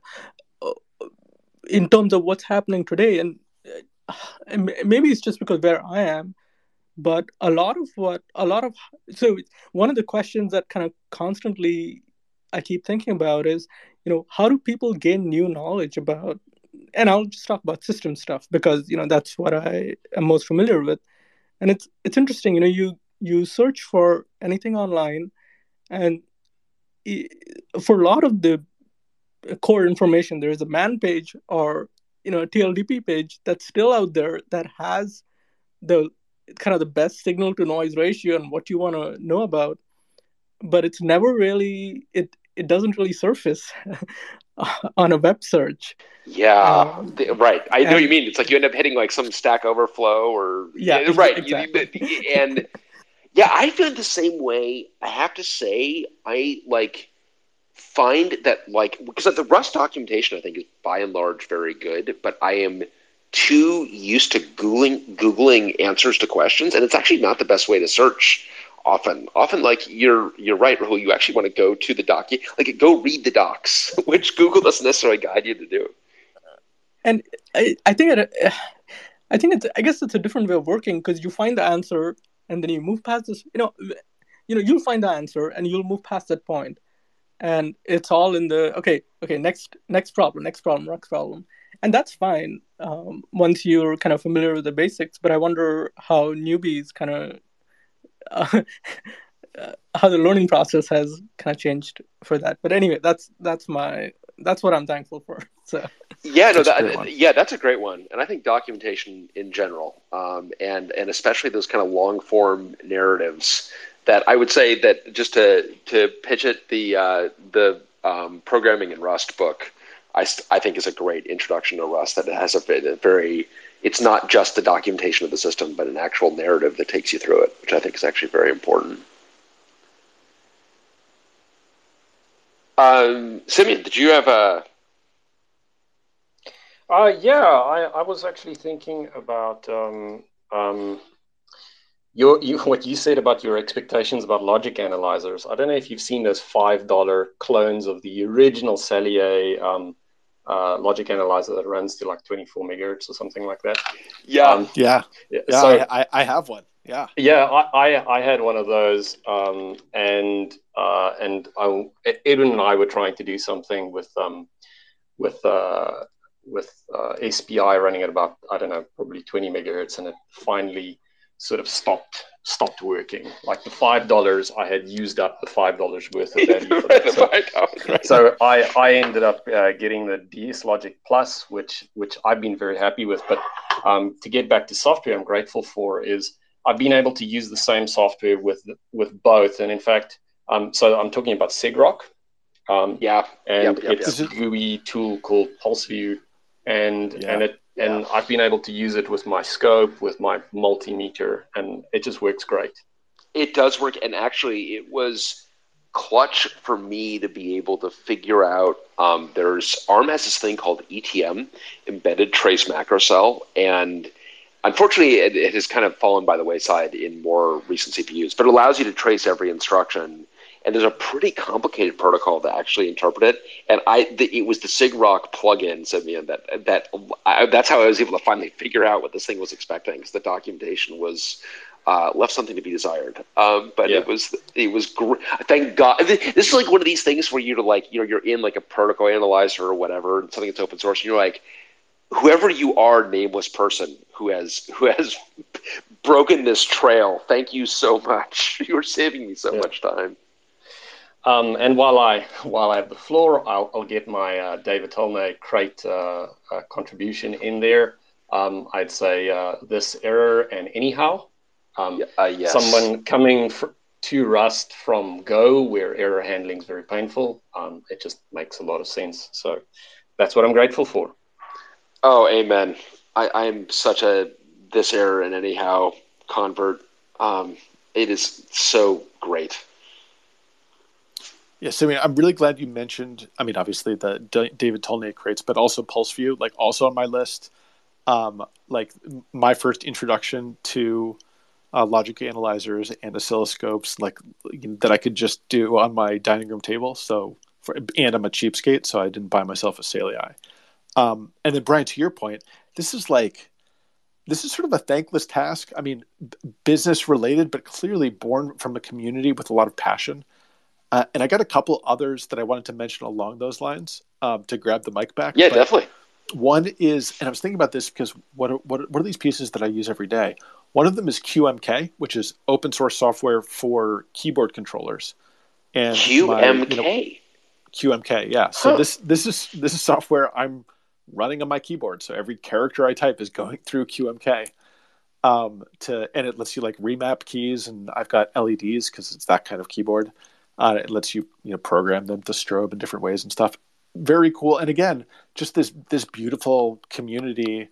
in terms of what's happening today uh, and maybe it's just because where I am but a lot of what a lot of so one of the questions that kind of constantly i keep thinking about is you know how do people gain new knowledge about and i'll just talk about system stuff because you know that's what i am most familiar with. And it's it's interesting you know you you search for anything online and for a lot of the core information there is a man page or you know a tldp page that's still out there that has the kind of the best signal to noise ratio and what you want to know about but it's never really it it doesn't really surface on a web search. Yeah um, the, right. I know and, you mean. It's like you end up hitting like some stack overflow or yeah, yeah right. Exactly. and yeah i feel the same way. I have to say i like find that like because the rust documentation i think is by and large very good but i am too used to googling googling answers to questions, and it's actually not the best way to search. Often, often, like you're you're right, Rahul. You actually want to go to the doc, like go read the docs, which Google doesn't necessarily guide you to do. And I, I think it, I think it's I guess it's a different way of working because you find the answer and then you move past this. You know, you know you'll find the answer and you'll move past that point, and it's all in the okay, okay, next next problem, next problem, next problem and that's fine um, once you're kind of familiar with the basics. But I wonder how newbies kind of uh, how the learning process has kind of changed for that. But anyway, that's that's my that's what I'm thankful for. So yeah, no, that, yeah, that's a great one, and I think documentation in general, um, and and especially those kind of long form narratives. That I would say that just to to pitch it, the uh, the um, programming in Rust book I, I think is a great introduction to Rust that has a very, it's not just the documentation of the system, but an actual narrative that takes you through it, which I think is actually very important. Um, Simeon, did you have a? Uh, yeah, I, I was actually thinking about um, um, your, you, what you said about your expectations about logic analyzers. I don't know if you've seen those five dollar clones of the original Saleae um, uh, logic analyzer that runs to like 24 megahertz or something like that. Yeah, um, yeah, yeah. So, I, I have one. Yeah, yeah. I, I, I had one of those, um, and uh, and I, Edwin and I were trying to do something with um, with uh, with uh, SPI running at about I don't know probably 20 megahertz, and it finally sort of stopped stopped working. Like the five dollars, I had used up the five dollars worth of value. For that. So, so I, I ended up uh, getting the DS Logic Plus, which which I've been very happy with. But um, to get back to software, I'm grateful for is I've been able to use the same software with with both, and in fact, um, so I'm talking about sigrok. Um, yeah, and yep, yep, it's yep. a GUI tool called PulseView, and yeah. and it and I've been able to use it with my scope, with my multimeter, and it just works great. It does work, and actually, it was clutch for me to be able to figure out. Um, there's ARM has this thing called ETM, Embedded Trace Macro Cell, and unfortunately, it, it has kind of fallen by the wayside in more recent CPUs. But it allows you to trace every instruction and there's a pretty complicated protocol to actually interpret it. And I, the, it was the sigrok plugin, Simeon, that that I, that's how I was able to finally figure out what this thing was expecting, because the documentation was uh, left something to be desired. Um, but yeah. it was it was great. Thank God. This is like one of these things where you're like you know you're in like a protocol analyzer or whatever, and something that's open source, and you're like. Whoever you are, nameless person who has who has broken this trail, thank you so much. You are saving me so yeah. much time. Um, and while I while I have the floor, I'll, I'll get my uh, David Tolnay crate uh, uh, contribution in there. Um, I'd say uh, thiserror and anyhow. Um, uh, yes. Someone coming for, to Rust from Go, where error handling is very painful. Um, it just makes a lot of sense. So that's what I'm grateful for. Oh, amen. I, I'm such a thiserror and anyhow convert. Um, it is so great. Yes, I mean, I'm really glad you mentioned. I mean, obviously the D- David Tolnay crates, but also PulseView, like also on my list. Um, like my first introduction to uh, logic analyzers and oscilloscopes, like that I could just do on my dining room table. So, for, and I'm a cheapskate, so I didn't buy myself a Saleae. Um, and then Bryan, to your point, this is like this is sort of a thankless task. I mean, b- business related, but clearly born from a community with a lot of passion. Uh, and I got a couple others that I wanted to mention along those lines um, to grab the mic back. Yeah, but definitely. One is, and I was thinking about this because what are, what, are, what are these pieces that I use every day? One of them is QMK, which is open source software for keyboard controllers. And QMK. My, you know, QMK, yeah. So huh. this this is this is software I'm running on my keyboard. So every character I type is going through QMK. Um, to and it lets you like remap keys, and I've got LEDs because it's that kind of keyboard. Uh, it lets you you know program them to strobe in different ways and stuff. Very cool. And again, just this this beautiful community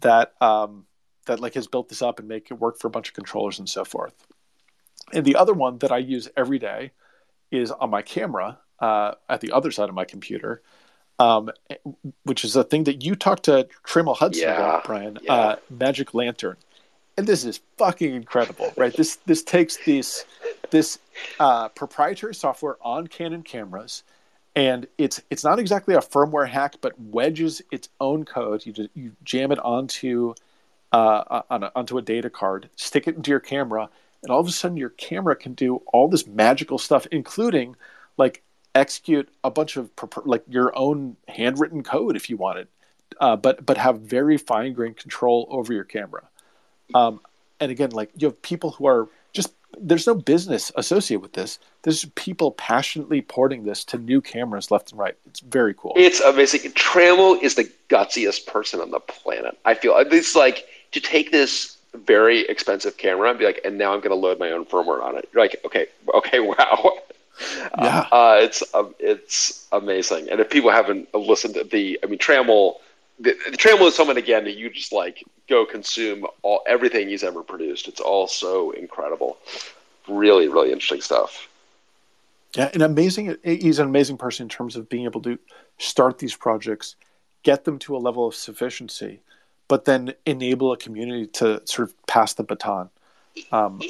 that um, that like has built this up and make it work for a bunch of controllers and so forth. And the other one that I use every day is on my camera uh, at the other side of my computer, um, which is a thing that you talked to Trammell Hudson yeah, about, Bryan. Yeah. Uh, Magic Lantern, and this is fucking incredible, right? This this takes these this uh, proprietary software on Canon cameras, and it's it's not exactly a firmware hack, but wedges its own code. You just, you jam it onto uh, on a, onto a data card, stick it into your camera, and all of a sudden your camera can do all this magical stuff, including like execute a bunch of like your own handwritten code if you wanted, uh, but but have very fine grained control over your camera. Um, and again, like you have people who are there's no business associated with this. There's people passionately porting this to new cameras left and right. It's very cool. It's amazing. Trammell is the gutsiest person on the planet. I feel it's like to take this very expensive camera and be like, and now I'm going to load my own firmware on it. You're like, okay, okay, wow. Yeah, uh, it's um, it's amazing. And if people haven't listened to the, I mean, Trammell the, the Trammell is someone again that you just like go consume all everything he's ever produced. It's all so incredible. Really, really interesting stuff. Yeah, an amazing. He's an amazing person in terms of being able to start these projects, get them to a level of sufficiency, but then enable a community to sort of pass the baton um,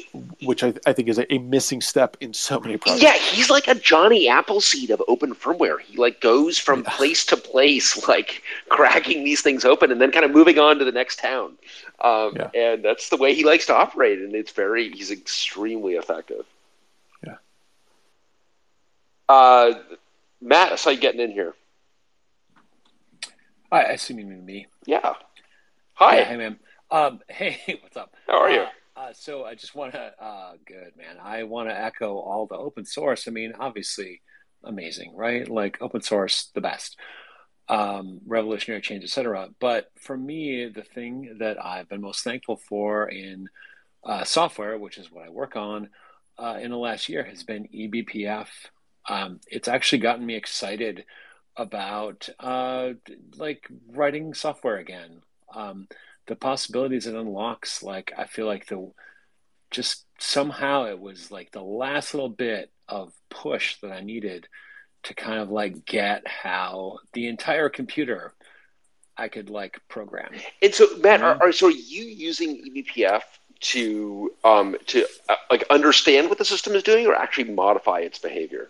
which I, I, think is a, a, missing step in so many projects. Yeah, he's like a Johnny Appleseed of open firmware. He like goes from yeah. place to place, like cracking these things open and then kind of moving on to the next town. Um, yeah. And that's the way he likes to operate, and it's very he's extremely effective. Yeah. Uh, Matt, I saw you getting in here. I assume you mean me. Yeah. Hi. Yeah, hey, man. Um, hey, what's up? How are you? Uh, uh, so I just want to, uh, good man. I want to echo all the open source. I mean, obviously, amazing, right? Like open source, the best, um, revolutionary change, etc. But for me, the thing that I've been most thankful for in uh, software, which is what I work on, uh, in the last year has been eBPF. Um, it's actually gotten me excited about uh, like writing software again. Um, the possibilities it unlocks like i feel like the just somehow it was like the last little bit of push that i needed to kind of like get how the entire computer i could like program. And so matt are, are so are you using ebpf to um to uh, like understand what the system is doing or actually modify its behavior?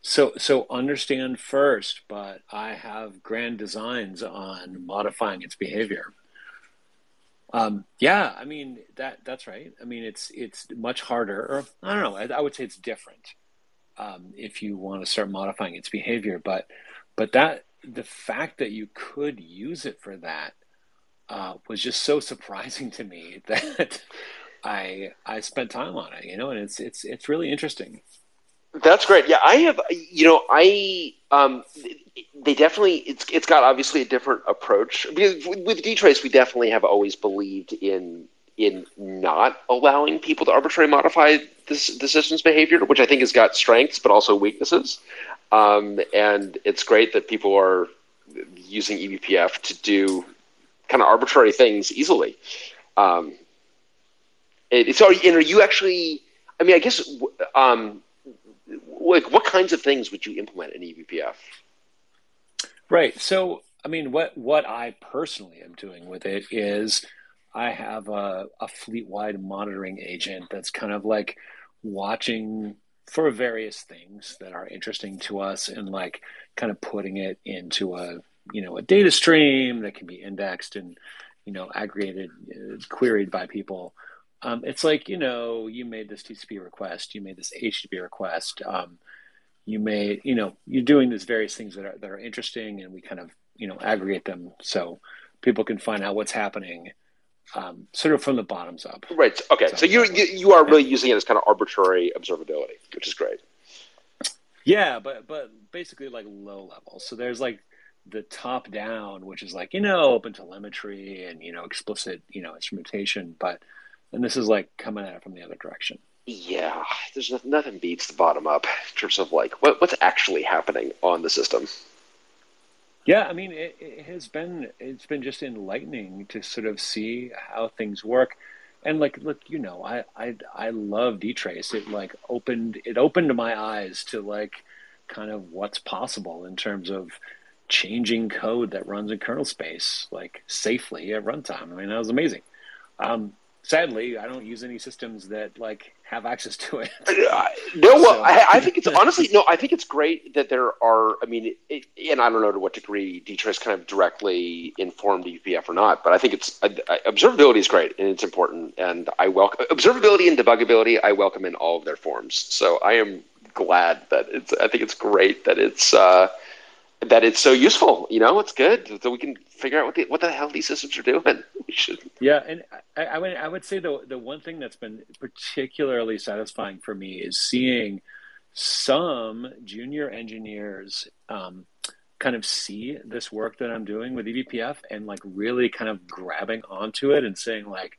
So so understand first but i have grand designs on modifying its behavior um, yeah, I mean that that's right. I mean it's it's much harder. Or, I don't know. I, I, would say it's different um, if you want to start modifying its behavior. But but that the fact that you could use it for that uh, was just so surprising to me that I I spent time on it. You know, and it's it's it's really interesting. That's great. Yeah, I have. You know, I um, they definitely it's it's got obviously a different approach. Because with dtrace, we definitely have always believed in in not allowing people to arbitrarily modify this the system's behavior, which I think has got strengths but also weaknesses. Um, and it's great that people are using eBPF to do kind of arbitrary things easily. Um, it, so, and are you actually? I mean, I guess um, like what kinds of things would you implement in eBPF? Right. So, I mean, what what I personally am doing with it is I have a, a fleet wide monitoring agent that's kind of like watching for various things that are interesting to us and like kind of putting it into a you know a data stream that can be indexed and you know aggregated uh, queried by people um, it's like you know you made this tcp request you made this http request um, you may you know you're doing these various things that are that are interesting and we kind of you know aggregate them so people can find out what's happening um, sort of from the bottoms up. Right. Okay. So, so you, you you are really using it as kind of arbitrary observability, which is great. Yeah, but but basically like low level. So there's like the top down, which is like you know open telemetry and you know explicit you know instrumentation, but and this is like coming at it from the other direction. Yeah, there's nothing beats the bottom up in terms of like what what's actually happening on the system. Yeah, I mean, it, it, has been it's been just enlightening to sort of see how things work, and like, look, you know, I I I love dtrace. It like opened it opened my eyes to like kind of what's possible in terms of changing code that runs in kernel space like safely at runtime. I mean, that was amazing. Um, sadly, I don't use any systems that like have access to it. no, well, so. I, I, think it's honestly no. I think it's great that there are. I mean, it, and I don't know to what degree dtrace kind of directly informed eBPF or not, but I think it's I, observability is great and it's important, and I welcome observability and debuggability. I welcome in all of their forms. So I am glad that it's. I think it's great that it's. Uh, that it's so useful. You know, it's good so we can figure out what the what the hell these systems are doing. We should. Yeah, and I, I would I would say the the one thing that's been particularly satisfying for me is seeing some junior engineers um, kind of see this work that I'm doing with eBPF and like really kind of grabbing onto it and saying like,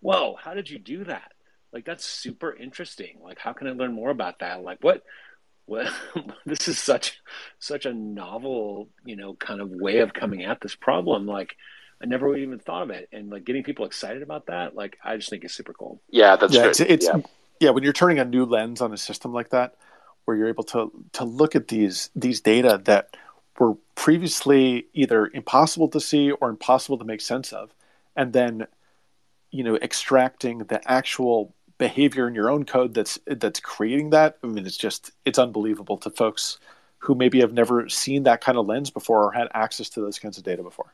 "Whoa, how did you do that?" Like that's super interesting. Like, how can I learn more about that? Like, what well, this is such such a novel, you know, kind of way of coming at this problem. Like, I never would even thought of it, and like getting people excited about that, like I just think is super cool. Yeah, that's yeah, it's, it's yeah. yeah. When you're turning a new lens on a system like that, where you're able to to look at these these data that were previously either impossible to see or impossible to make sense of, and then you know extracting the actual behavior in your own code that's that's creating that? I mean it's just it's unbelievable to folks who maybe have never seen that kind of lens before or had access to those kinds of data before.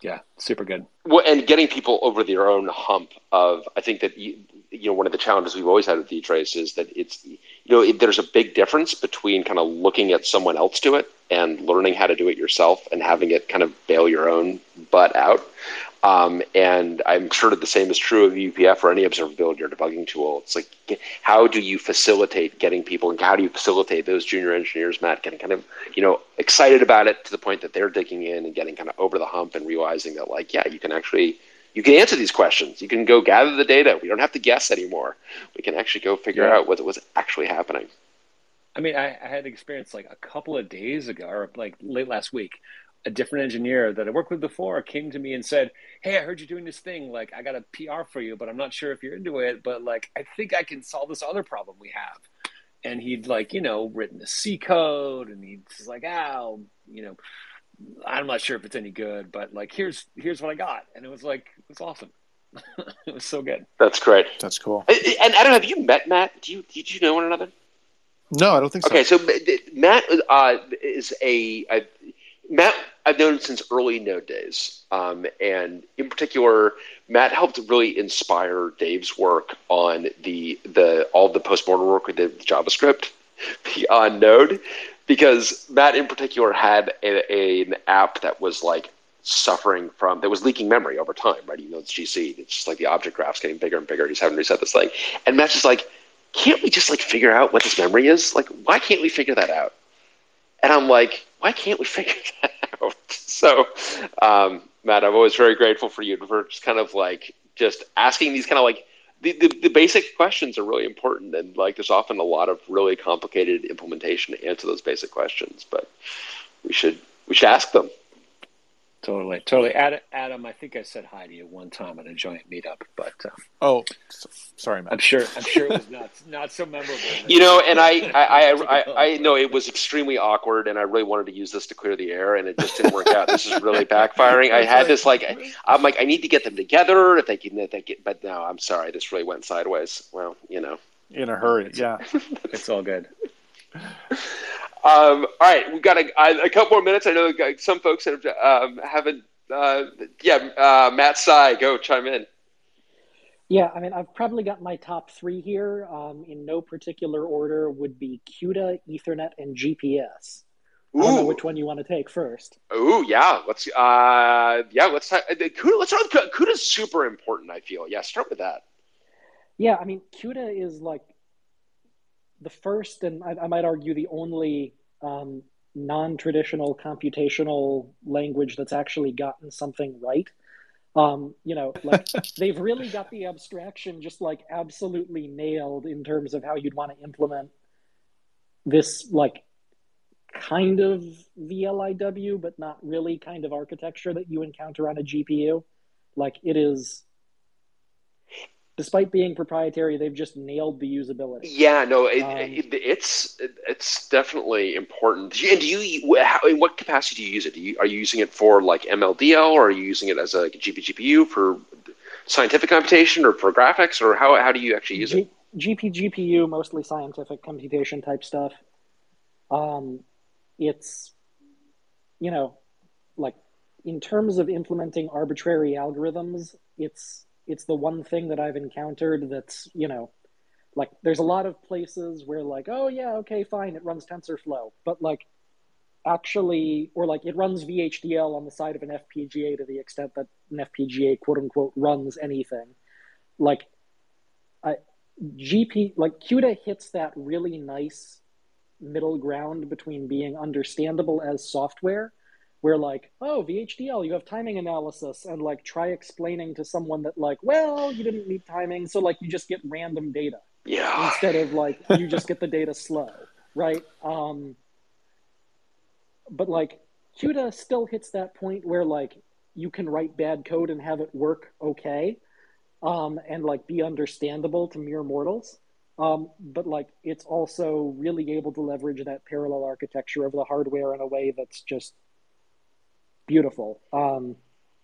Yeah super good. Well and getting people over their own hump of i think that you, you know one of the challenges we've always had with dtrace is that it's you know it, there's a big difference between kind of looking at someone else do it and learning how to do it yourself and having it kind of bail your own butt out um, and I'm sure that the same is true of eBPF or any observability or debugging tool. It's like, how do you facilitate getting people and how do you facilitate those junior engineers, Matt, getting kind of, you know, excited about it to the point that they're digging in and getting kind of over the hump and realizing that like, yeah, you can actually, you can answer these questions. You can go gather the data. We don't have to guess anymore. We can actually go figure yeah. out what was actually happening. I mean, I, I had an experience like a couple of days ago, or like late last week a different engineer that I worked with before came to me and said, Hey, I heard you're doing this thing. Like, I got a PR for you, but I'm not sure if you're into it. But like, I think I can solve this other problem we have. And he'd like, you know, written the C code and he's like, oh, you know, I'm not sure if it's any good, but like, here's, here's what I got. And it was like, it was awesome. it was so good. That's great. That's cool. And Adam, have you met Matt? Do you, did you know one another? No, I don't think so. Okay, so Matt uh, is a, a Matt, I've known since early Node days, um, and in particular, Matt helped really inspire Dave's work on the the all the postmortem work we did with JavaScript on Node, because Matt in particular had a, a, an app that was like suffering from that was leaking memory over time, right? Even though it's GC, it's just like the object graph's getting bigger and bigger. He's having to reset this thing, and Matt's just like, can't we just like figure out what this memory is? Like, why can't we figure that out? And I'm like, why can't we figure that out? So, um, Matt, I'm always very grateful for you for just kind of like just asking these kind of like the, the, the, basic questions are really important and like there's often a lot of really complicated implementation to answer those basic questions but we should we should ask them totally totally adam, adam i think i said hi to you one time at a joint meetup but uh, oh Sorry, Matt. I'm sure. I'm sure it was not not so memorable. You know, and I, I, I, I, I know it was extremely awkward, and I really wanted to use this to clear the air, and it just didn't work out. This is really backfiring. I had this like, I'm like, I need to get them together if they can, if they get, but no, I'm sorry, this really went sideways. Well, you know, in a hurry, yeah, it's all good. Um, all right, we've got a, a, couple more minutes. I know some folks have, um, haven't. Uh, yeah, uh, MattSci, go chime in. Yeah, I mean, I've probably got my top three here. Um, in no particular order, would be CUDA, Ethernet, and GPS. Ooh. I don't know which one you want to take first. Oh yeah, let's uh yeah let's talk, CUDA. Let's start with CUDA. is super important. I feel yeah. Start with that. Yeah, I mean, CUDA is like the first, and I, I might argue the only um, non-traditional computational language that's actually gotten something right. Um, you know, like they've really got the abstraction just like absolutely nailed in terms of how you'd want to implement this like kind of VLIW, but not really kind of architecture that you encounter on a GPU. Like it is despite being proprietary, they've just nailed the usability. Yeah, no, it, um, it, it's it's definitely important. And do you, how, in what capacity do you use it? Do you, are you using it for like MLDL, or are you using it as a, like a GP GPU for scientific computation, or for graphics, or how how do you actually use G, it? GP GPU, mostly scientific computation type stuff. Um, it's you know, like in terms of implementing arbitrary algorithms, it's it's the one thing that I've encountered that's, you know, like there's a lot of places where like, oh yeah, okay, fine, it runs TensorFlow, but like actually, or like it runs VHDL on the side of an FPGA to the extent that an FPGA quote unquote runs anything. Like, I, GP, like CUDA hits that really nice middle ground between being understandable as software where like oh vhdl you have timing analysis and like try explaining to someone that like well you didn't need timing so like you just get random data yeah. instead of like you just get the data slow right? Um but like CUDA still hits that point where like you can write bad code and have it work okay um and like be understandable to mere mortals. Um, but like it's also really able to leverage that parallel architecture of the hardware in a way that's just beautiful. Um,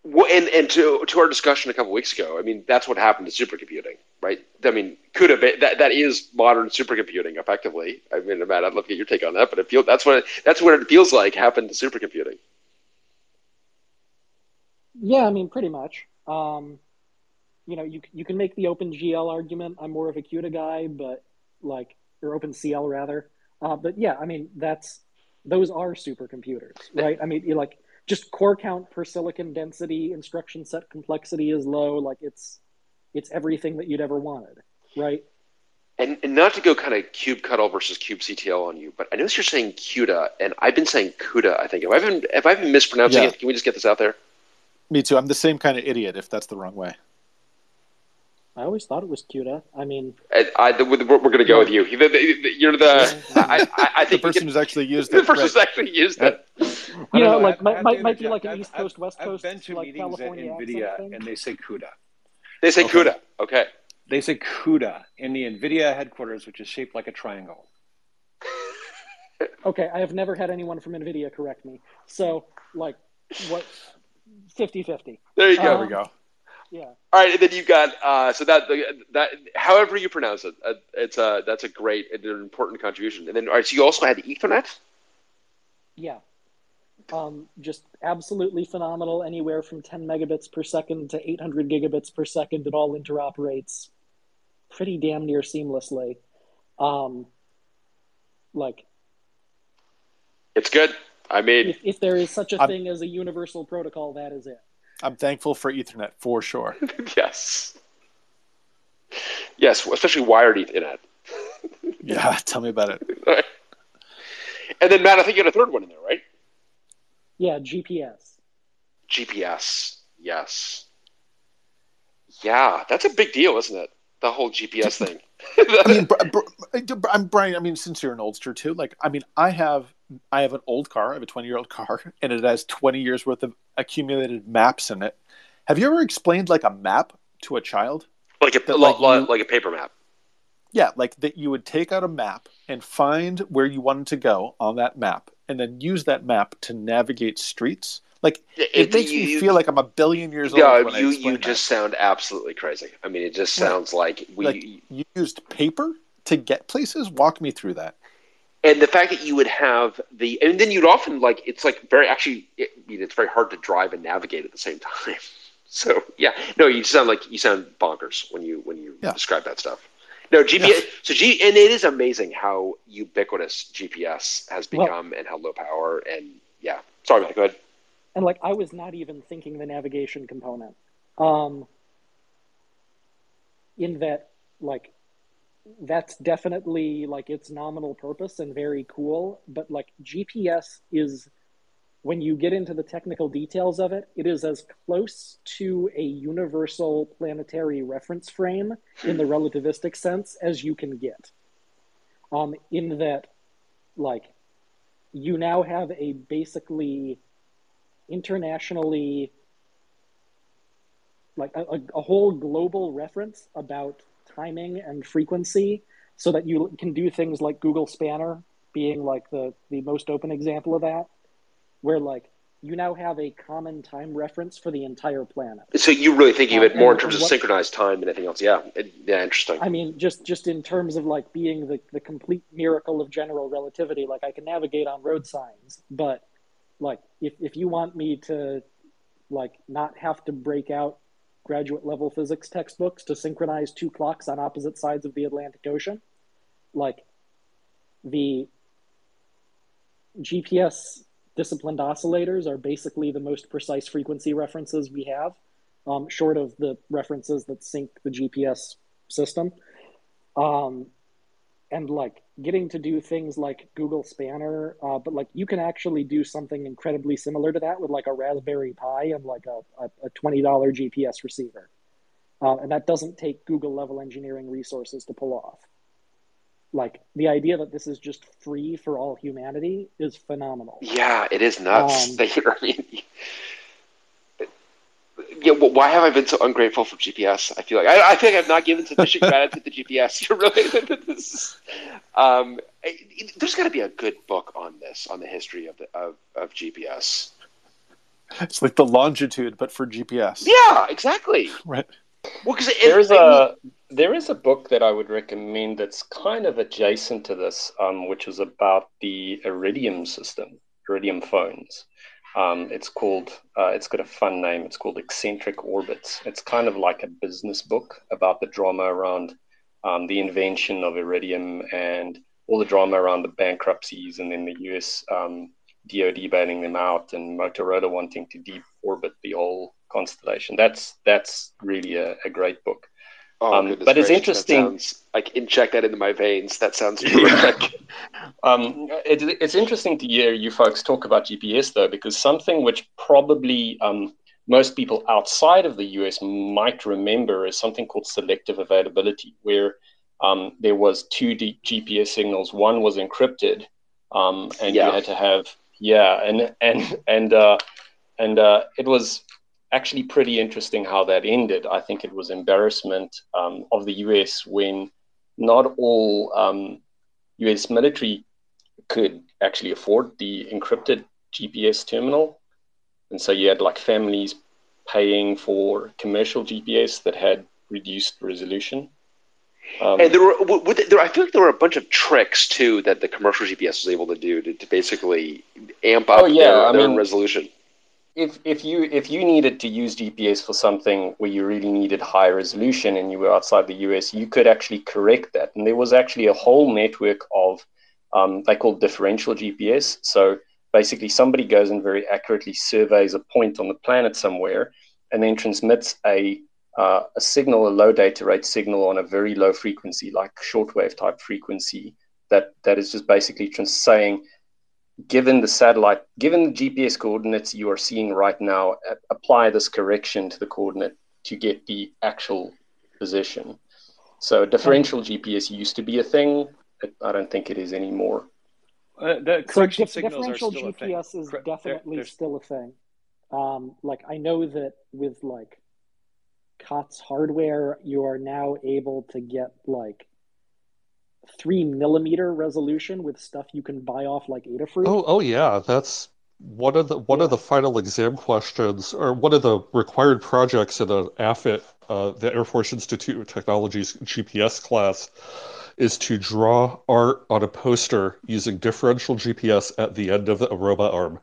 well, and and to to our discussion a couple weeks ago, I mean that's what happened to supercomputing, right? I mean, could have been that that is modern supercomputing, effectively. I mean, Matt, I'd love to get your take on that, but it feels that's what it, that's what it feels like happened to supercomputing. Yeah, I mean, pretty much. Um, you know, you you can make the OpenGL argument. I'm more of a CUDA guy, but like or OpenCL rather. Uh, but yeah, I mean that's those are supercomputers, right? I mean, you like just core count per silicon density, instruction set complexity is low. Like it's it's everything that you'd ever wanted, right? And, and not to go kind of kubectl versus kubectl on you, but I notice you're saying CUDA, and I've been saying CUDA. I think have I've been have I've been mispronouncing yeah. it? Can we just get this out there? Me too. I'm the same kind of idiot if that's the wrong way. I always thought it was CUDA. I mean, I, I, we're, going to go with you. You're the. I, I think the person who's actually used it. The person who's actually used it. You know, know, like might, might, might be like an East Coast, West Coast, I've been to like meetings California at NVIDIA, and they say CUDA. They say okay. CUDA. Okay. They say CUDA in the NVIDIA headquarters, which is shaped like a triangle. okay, I have never had anyone from NVIDIA correct me. So, like, what? 50-50. There you go. Um, there we go. Yeah. All right, and then you've got uh, so that that however you pronounce it, uh, it's a uh, that's a great and an important contribution. And then all right, so you also had Ethernet. Yeah. Um, just absolutely phenomenal. Anywhere from 10 megabits per second to 800 gigabits per second, it all interoperates pretty damn near seamlessly. Um, like, it's good. I mean, if, if there is such a I'm, thing as a universal protocol, that is it. I'm thankful for Ethernet for sure. yes. Yes, especially wired Ethernet. yeah, tell me about it. And then Matt, I think you had a third one in there, right? Yeah, GPS. GPS. Yes. Yeah, that's a big deal, isn't it? The whole GPS thing. I mean, I'm Bryan. I mean, since you're an oldster too, like, I mean, I have I have an old car. I have a 20 year old car, and it has 20 years worth of accumulated maps in it. Have you ever explained like a map to a child? like a like, like, like a paper map. Yeah, like that you would take out a map and find where you wanted to go on that map, and then use that map to navigate streets. Like it, it makes you, me feel like I'm a billion years yeah, old. Yeah, you you just that. sound absolutely crazy. I mean, it just sounds like we like you used paper to get places. Walk me through that. And the fact that you would have the, and then you'd often like it's like very actually, it, I mean, it's very hard to drive and navigate at the same time. So yeah, no, you sound like you sound bonkers when you when you yeah. describe that stuff. No GPS. So G and it is amazing how ubiquitous GPS has become well, and how low power and yeah. Sorry, Matt, go ahead. And like I was not even thinking the navigation component. Um, in that like that's definitely like its nominal purpose and very cool, but like GPS is when you get into the technical details of it, it is as close to a universal planetary reference frame in the relativistic sense as you can get. Um, in that, like, you now have a basically internationally, like, a, a whole global reference about timing and frequency so that you can do things like Google Spanner being like the, the most open example of that where like you now have a common time reference for the entire planet. So you really thinking of uh, it more in terms of synchronized time than anything else? Yeah, it, yeah, interesting. I mean, just just in terms of like being the the complete miracle of general relativity. Like I can navigate on road signs, but like if if you want me to like not have to break out graduate level physics textbooks to synchronize two clocks on opposite sides of the Atlantic Ocean, like the GPS disciplined oscillators are basically the most precise frequency references we have, um, short of the references that sync the GPS system. Um, and like getting to do things like Google Spanner, uh, but like you can actually do something incredibly similar to that with like a Raspberry Pi and like a, a, a $20 GPS receiver. Uh, and that doesn't take Google level engineering resources to pull off like the idea that this is just free for all humanity is phenomenal. Yeah, it is nuts. Um, I mean, yeah, well, why have I been so ungrateful for GPS? I feel like I, I think I've not given sufficient gratitude to the GPS. You're really this. Is, um, there's got to be a good book on this, on the history of the, of, of GPS. It's like the longitude, but for GPS. Yeah, exactly. Right. Well, because there's a there is a book that I would recommend that's kind of adjacent to this, um, which is about the Iridium system, Iridium phones. Um, it's called, uh, it's got a fun name. It's called Eccentric Orbits. It's kind of like a business book about the drama around um, the invention of Iridium and all the drama around the bankruptcies and then the US um, DoD bailing them out and Motorola wanting to deep orbit the whole constellation. That's that's really a, a great book. Oh, um, but it's interesting. Sounds, I can inject that into my veins. That sounds terrific. um, it, it's interesting to hear you folks talk about GPS though, because something which probably um, most people outside of the US might remember is something called selective availability, where um, there was two D- GPS signals. One was encrypted, um, and yeah. you had to have yeah, and and and uh, and uh, it was actually pretty interesting how that ended. I think it was embarrassment um, of the US when not all um, US military could actually afford the encrypted GPS terminal. And so you had like families paying for commercial GPS that had reduced resolution. Um, and there were, there, I feel like there were a bunch of tricks too that the commercial GPS was able to do to, to basically amp up oh, yeah, their, their mean, resolution if if you if you needed to use GPS for something where you really needed high resolution and you were outside the US, you could actually correct that. And there was actually a whole network of um, they call differential GPS. So basically, somebody goes and very accurately surveys a point on the planet somewhere, and then transmits a uh, a signal, a low data rate signal on a very low frequency, like shortwave type frequency. That that is just basically trans- saying given the satellite, given the GPS coordinates you are seeing right now, apply this correction to the coordinate to get the actual position. So differential GPS used to be a thing. I don't think it is anymore. Uh, the correction so signals differential are still GPS is definitely they're, they're... still a thing. Um, like I know that with like COTS hardware, you are now able to get like three millimeter resolution with stuff you can buy off like Adafruit. Oh, oh yeah, that's one of the one yeah. of the final exam questions, or one of the required projects in an AFIT, uh, the Air Force Institute of Technology's GPS class, is to draw art on a poster using differential GPS at the end of a robot arm.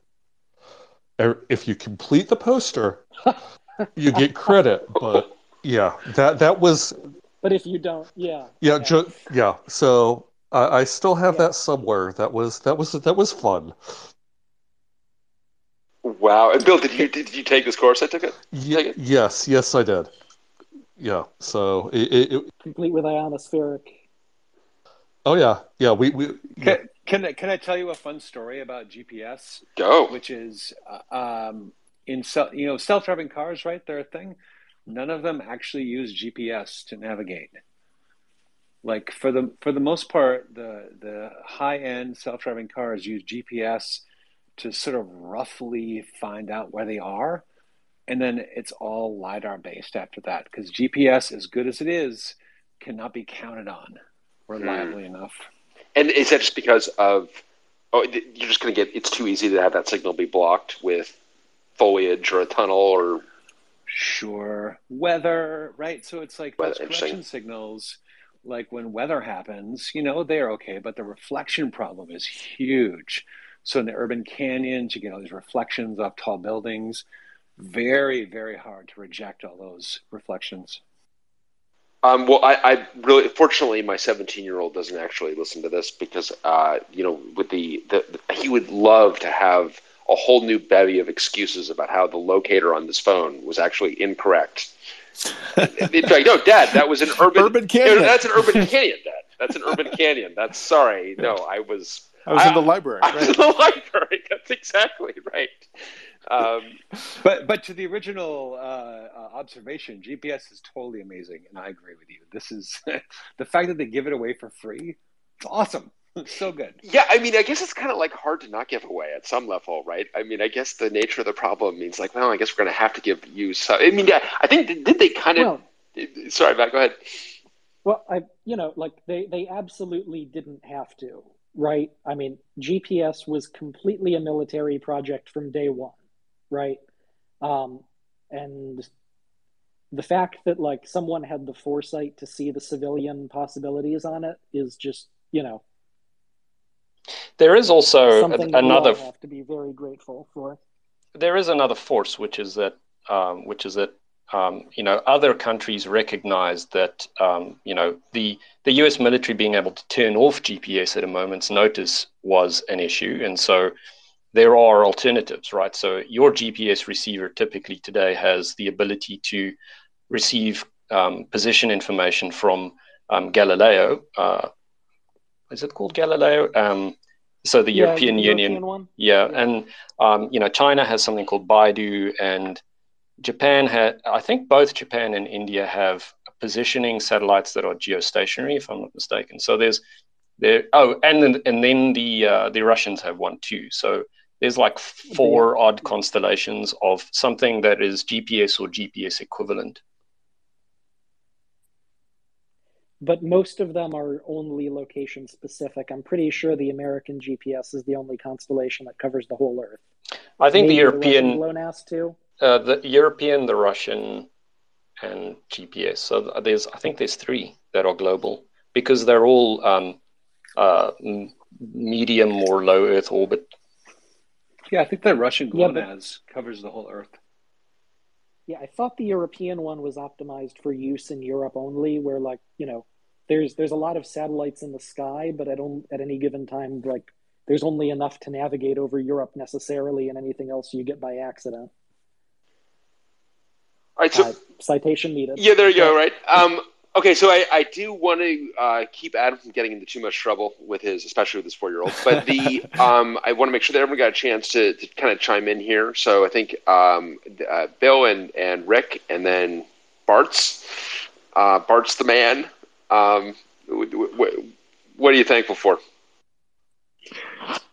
If you complete the poster, you get credit. But yeah, that that was. But if you don't, yeah. Yeah, yeah. Ju- yeah. So I, I still have yeah. that somewhere. That was that was that was fun. Wow, and Bill, did you did you take this course? I took it. Yeah, it? Yes, yes, I did. Yeah, so it, it, it, complete with ionospheric. Oh yeah, yeah. We we. Yeah. Can, can I, can I tell you a fun story about GPS? Go. Which is, uh, um, in you know self driving cars, right? They're a thing. None of them actually use GPS to navigate. Like for the for the most part, the the high end self driving cars use GPS to sort of roughly find out where they are, and then it's all lidar based after that because GPS, as good as it is, cannot be counted on reliably hmm. enough. And is that just because of oh you're just going to get it's too easy to have that signal be blocked with foliage or a tunnel or sure weather right? So it's like weather, those correction signals like when weather happens you know they're okay but the reflection problem is huge. So in the urban canyons you get all these reflections off tall buildings. Very very hard to reject all those reflections. Um, well, I, I, really, fortunately, my 17 year old doesn't actually listen to this because, uh, you know, with the, the, the, he would love to have a whole new bevy of excuses about how the locator on this phone was actually incorrect. In fact, no, Dad, that was an urban, urban canyon. No, that's an urban canyon, Dad. That's an urban canyon. That's sorry. No, I was. I was I, in the library. I, right. was in the library. That's exactly right. Um, but but to the original uh, uh, observation, GPS is totally amazing, and I agree with you. This is the fact that they give it away for free. It's awesome. It's so good. Yeah, I mean, I guess it's kind of like hard to not give away at some level, right? I mean, I guess the nature of the problem means like, well, I guess we're going to have to give you. Some, I mean, yeah, I think did they kind of? Well, sorry, Matt. Go ahead. Well, I you know like they they absolutely didn't have to, right? I mean, GPS was completely a military project from day one right? Um, and the fact that like someone had the foresight to see the civilian possibilities on it is just you know there is also something another have to be very grateful for there is another force which is that um, which is that um, you know other countries recognize that um, you know the the US military being able to turn off GPS at a moment's notice was an issue and so there are alternatives, right? So your GPS receiver typically today has the ability to receive um, position information from um, Galileo. Uh, is it called Galileo? So the yeah, European the Union, European yeah, yeah, and um, you know China has something called BeiDou, and Japan had. I think both Japan and India have positioning satellites that are geostationary, if I'm not mistaken. So there's there. Oh, and then, and then the uh, the Russians have one too. So there's like four odd constellations of something that is GPS or GPS equivalent. But most of them are only location specific. I'm pretty sure the American GPS is the only constellation that covers the whole Earth. I think Maybe the European the GLONASS too. Uh, the European, the Russian, and GPS. So there's, I think there's three that are global because they're all um, uh, medium or low Earth orbit yeah, I think the Russian GLONASS yeah, covers the whole Earth. Yeah, I thought the European one was optimized for use in Europe only, where like you know, there's there's a lot of satellites in the sky, but at on, at any given time, like there's only enough to navigate over Europe necessarily, and anything else you get by accident. All right, so uh, citation needed. Yeah, there you go. Right. Um, Okay, so I, I do want to uh, keep Adam from getting into too much trouble with his, especially with his four year old. But the um, I want to make sure that everyone got a chance to, to kind of chime in here. So I think um, uh, Bill and, and Rick, and then Bartz uh, Bartz the man. Um, what are you thankful for?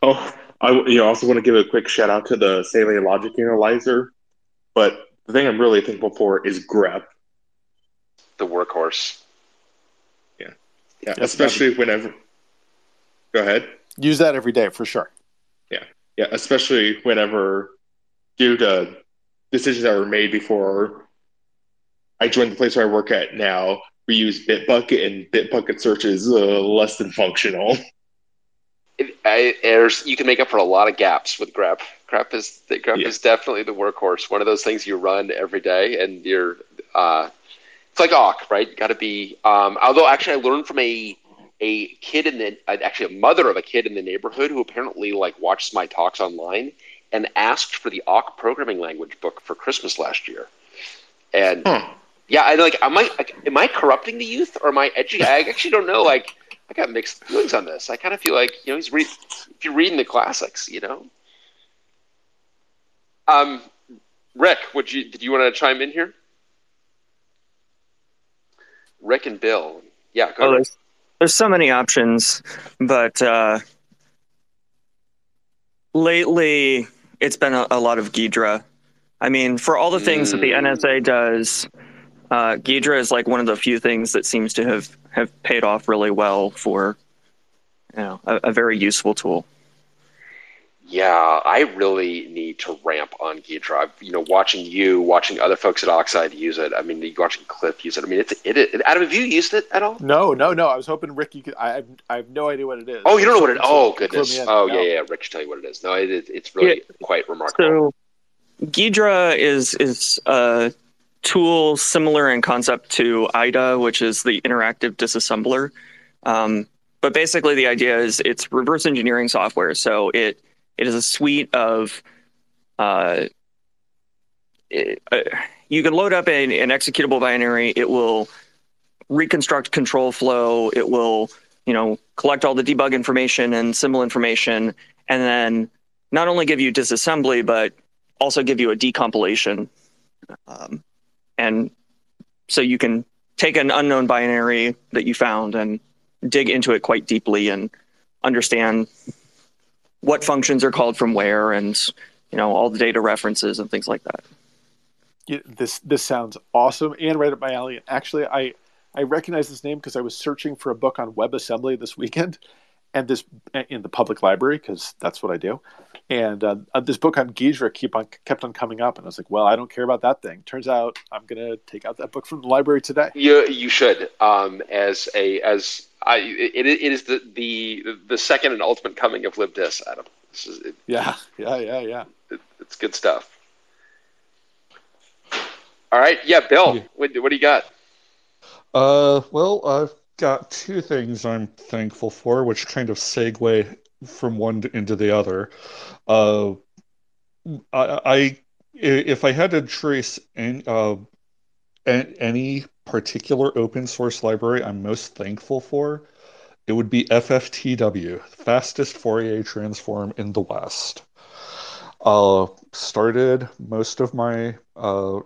Oh, I you know, also want to give a quick shout out to the Saleae Logic Analyzer. But the thing I'm really thankful for is grep the workhorse. Yeah, yeah, especially whenever. Go ahead. Use that every day for sure. Yeah, yeah, especially whenever due to decisions that were made before I joined the place where I work at now. We use Bitbucket, and Bitbucket search is uh, less than functional. It, I, there's, you can make up for a lot of gaps with grep. Grep is grep yeah. is definitely the workhorse. One of those things you run every day, and you're uh, it's like awk, right? You got to be. Um, although actually, I learned from a a kid in the actually a mother of a kid in the neighborhood who apparently like watched my talks online and asked for the awk programming language book for Christmas last year, and. Huh yeah, I like. Am I like, am I corrupting the youth or am I edgy? I actually don't know. Like, I got mixed feelings on this. I kind of feel like you know he's if you're reading the classics, you know. Um, Rick, would you did you want to chime in here? Rick and Bill, yeah. Go oh, there's, there's so many options, but uh, lately it's been a, a lot of Ghidra. I mean, for all the things mm. that the mm. NSA does, uh, Ghidra is like one of the few things that seems to have, have paid off really well for you know, a, a very useful tool. Yeah, I really need to ramp on Ghidra. You know, watching you, watching other folks at Oxide use it. I mean, watching Cliff use it. I mean, it's it. it Adam, have you used it at all? No, no, no. I was hoping Rick. You could. I have, I have no idea what it is. Oh, you don't know what it? Oh, goodness. Oh, no. yeah, yeah. Rick should tell you what it is. No, it, it's really yeah. quite remarkable. So, Ghidra is is uh, tool similar in concept to IDA, which is the interactive disassembler. Um, but basically, the idea is it's reverse engineering software. So it it is a suite of uh, it, uh, you can load up an, an executable binary. It will reconstruct control flow. It will you know collect all the debug information and symbol information, and then not only give you disassembly, but also give you a decompilation. Um, and so you can take an unknown binary that you found and dig into it quite deeply and understand what functions are called from where and you know all the data references and things like that. Yeah, this this sounds awesome and right up my alley. Actually i i recognize this name because i was searching for a book on webassembly this weekend and this in the public library because that's what i do and uh, uh, this book on Ghidra keep on kept on coming up, and I was like, "Well, I don't care about that thing." Turns out, I'm gonna take out that book from the library today. You you should. Um, as a as I it, it is the, the the second and ultimate coming of libdis, Adam. This is, it, yeah, yeah, yeah, yeah. It, it's good stuff. All right, yeah, Bill, what, what do you got? Uh, well, I've got two things I'm thankful for, which kind of segue from one into the other. Uh, I, I, if I had to trace any, uh, any particular open source library I'm most thankful for, it would be FFTW, fastest Fourier transform in the West. Uh, started most of my uh,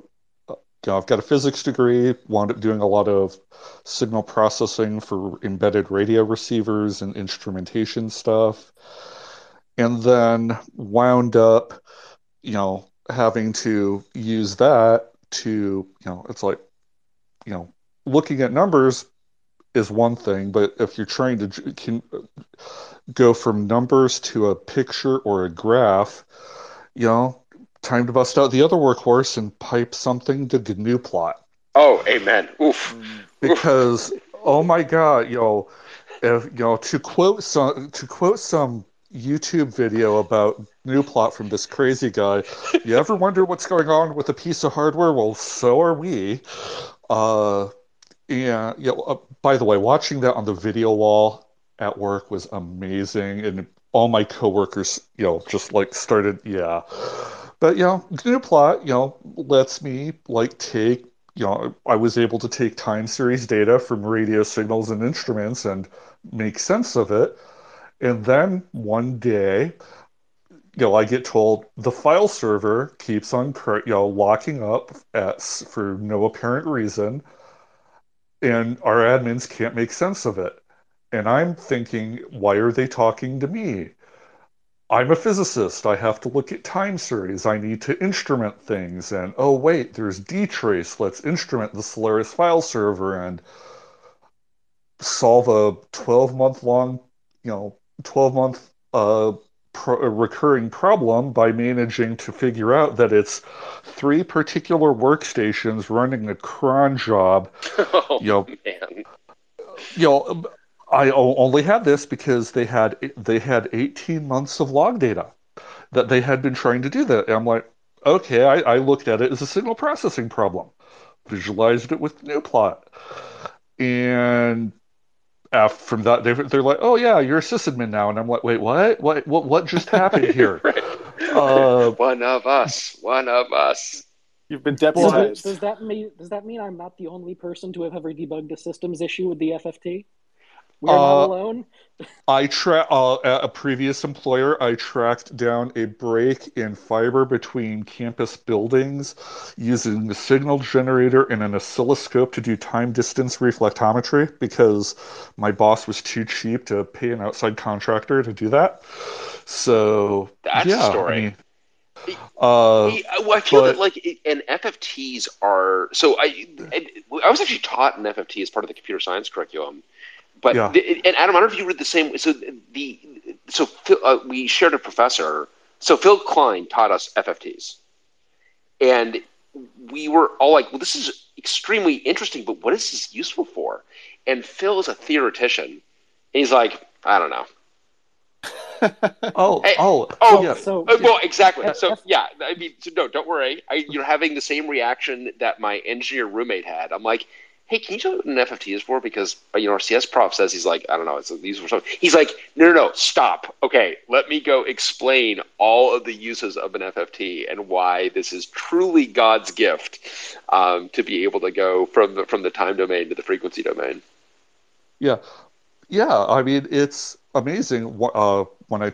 you know, I've got a physics degree, wound up doing a lot of signal processing for embedded radio receivers and instrumentation stuff. And then wound up, you know, having to use that to, you know, it's like, you know, looking at numbers is one thing, but if you're trying to can go from numbers to a picture or a graph, you know, time to bust out the other workhorse and pipe something to the gnuplot. Oh, amen. Oof. Because oh my god, yo, if you know to quote some to quote some YouTube video about gnuplot from this crazy guy. You ever wonder what's going on with a piece of hardware? Well, so are we. Uh, yeah, know, uh, by the way, watching that on the video wall at work was amazing, and all my coworkers, you know, just like started, yeah. But you know, GNU plot, you know, lets me like take, you know, I was able to take time series data from radio signals and instruments and make sense of it. And then one day, you know, I get told the file server keeps on, you know, locking up at for no apparent reason, and our admins can't make sense of it. And I'm thinking, why are they talking to me? I'm a physicist. I have to look at time series. I need to instrument things. And oh, wait, there's dtrace. Let's instrument the Solaris file server and solve a 12 month long, you know, 12 month uh, pro- recurring problem by managing to figure out that it's three particular workstations running a cron job. Oh, you know, man. you know, I only had this because they had they had 18 months of log data that they had been trying to do that. And I'm like, okay, I, I looked at it as a signal processing problem, visualized it with gnuplot, and after, from that they, they're like, oh yeah, you're a sysadmin now, and I'm like, wait, what? What? What? What just happened here? right. uh, one of us. One of us. You've been Does, deputized. does that mean does that mean I'm not the only person to have ever debugged a systems issue with the FFT? We're Uh, not alone. I tra- uh, at a previous employer, I tracked down a break in fiber between campus buildings using a signal generator and an oscilloscope to do time distance reflectometry because my boss was too cheap to pay an outside contractor to do that. So That's a story. I mean, uh, well, I feel but- that like and FFTs are so I and I was actually taught an FFT as part of the computer science curriculum, but Yeah. the, and Adam, I don't know if you read the same. So the so Phil, uh, we shared a professor. So Phil Klein taught us FFTs, and we were all like, "Well, this is extremely interesting, but what is this useful for?" And Phil is a theoretician. And he's like, "I don't know." oh, Hey, oh, Oh, yeah. So Uh, well, exactly. So yeah, I mean, so no, don't worry. I, you're having the same reaction that my engineer roommate had. I'm like, hey, can you tell what an FFT is for? Because uh, you know, our CS prof says he's like, I don't know, it's these were something. He's like, no, no, no, stop. Okay, let me go explain all of the uses of an FFT and why this is truly God's gift um, to be able to go from the from the time domain to the frequency domain. Yeah, yeah. I mean, it's amazing. Uh, when I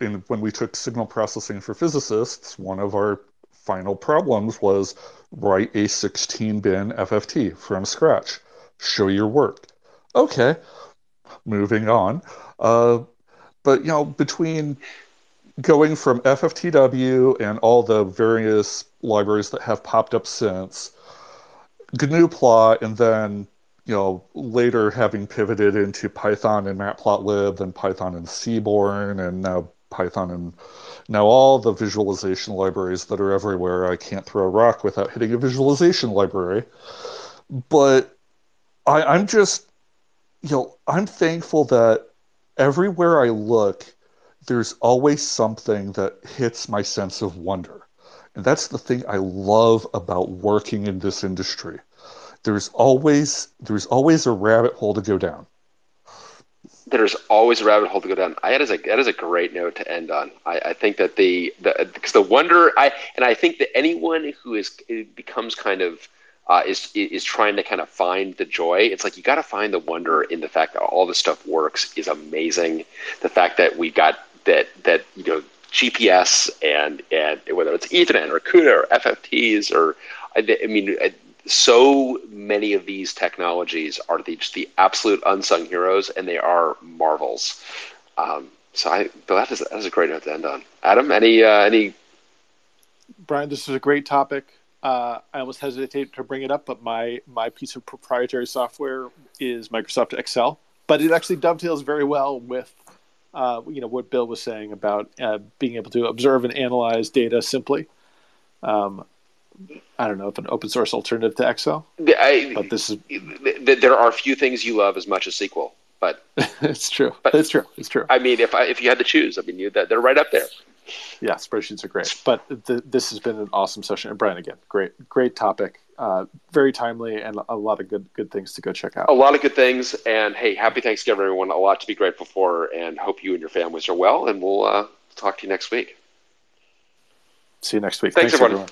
in, when we took signal processing for physicists, one of our final problems was write a 16-bin FFT from scratch. Show your work. Okay, moving on. Uh, but you know, between going from FFTW and all the various libraries that have popped up since, GNU-plot, and then you know later having pivoted into Python and Matplotlib, then Python and Seaborn, and now Python and now all the visualization libraries that are everywhere. I can't throw a rock without hitting a visualization library. But I, I'm just you know I'm thankful that everywhere I look, there's always something that hits my sense of wonder. And that's the thing I love about working in this industry. There's always there's always a rabbit hole to go down. There's always a rabbit hole to go down. I, that is a that is a great note to end on. I, I think that the the because the wonder I and I think that anyone who is becomes kind of uh, is is trying to kind of find the joy. It's like you got to find the wonder in the fact that all this stuff works is amazing. The fact that we got that that you know GPS and and whether it's Ethernet or CUDA or FFTs or I, I mean. So many of these technologies are the, just the absolute unsung heroes, and they are marvels. Um, so I, that is that is a great note to end on. Adam, any uh, any? Bryan, this is a great topic. Uh, I almost hesitate to bring it up, but my my piece of proprietary software is Microsoft Excel. But it actually dovetails very well with uh, you know what Bill was saying about uh, being able to observe and analyze data simply. Um, I don't know if an open source alternative to Excel, I, but this is there are few things you love as much as SQL, but it's true. But- it's true. It's true. I mean, if I, if you had to choose, I mean, you, that they're right up there. Yeah, spreadsheets are great. But th- this has been an awesome session. And Bryan, again, great, great topic. Uh, very timely and a lot of good good things to go check out. A lot of good things, and hey, happy Thanksgiving, everyone! A lot to be grateful for, and hope you and your families are well. And we'll uh, talk to you next week. See you next week. Thanks, everyone.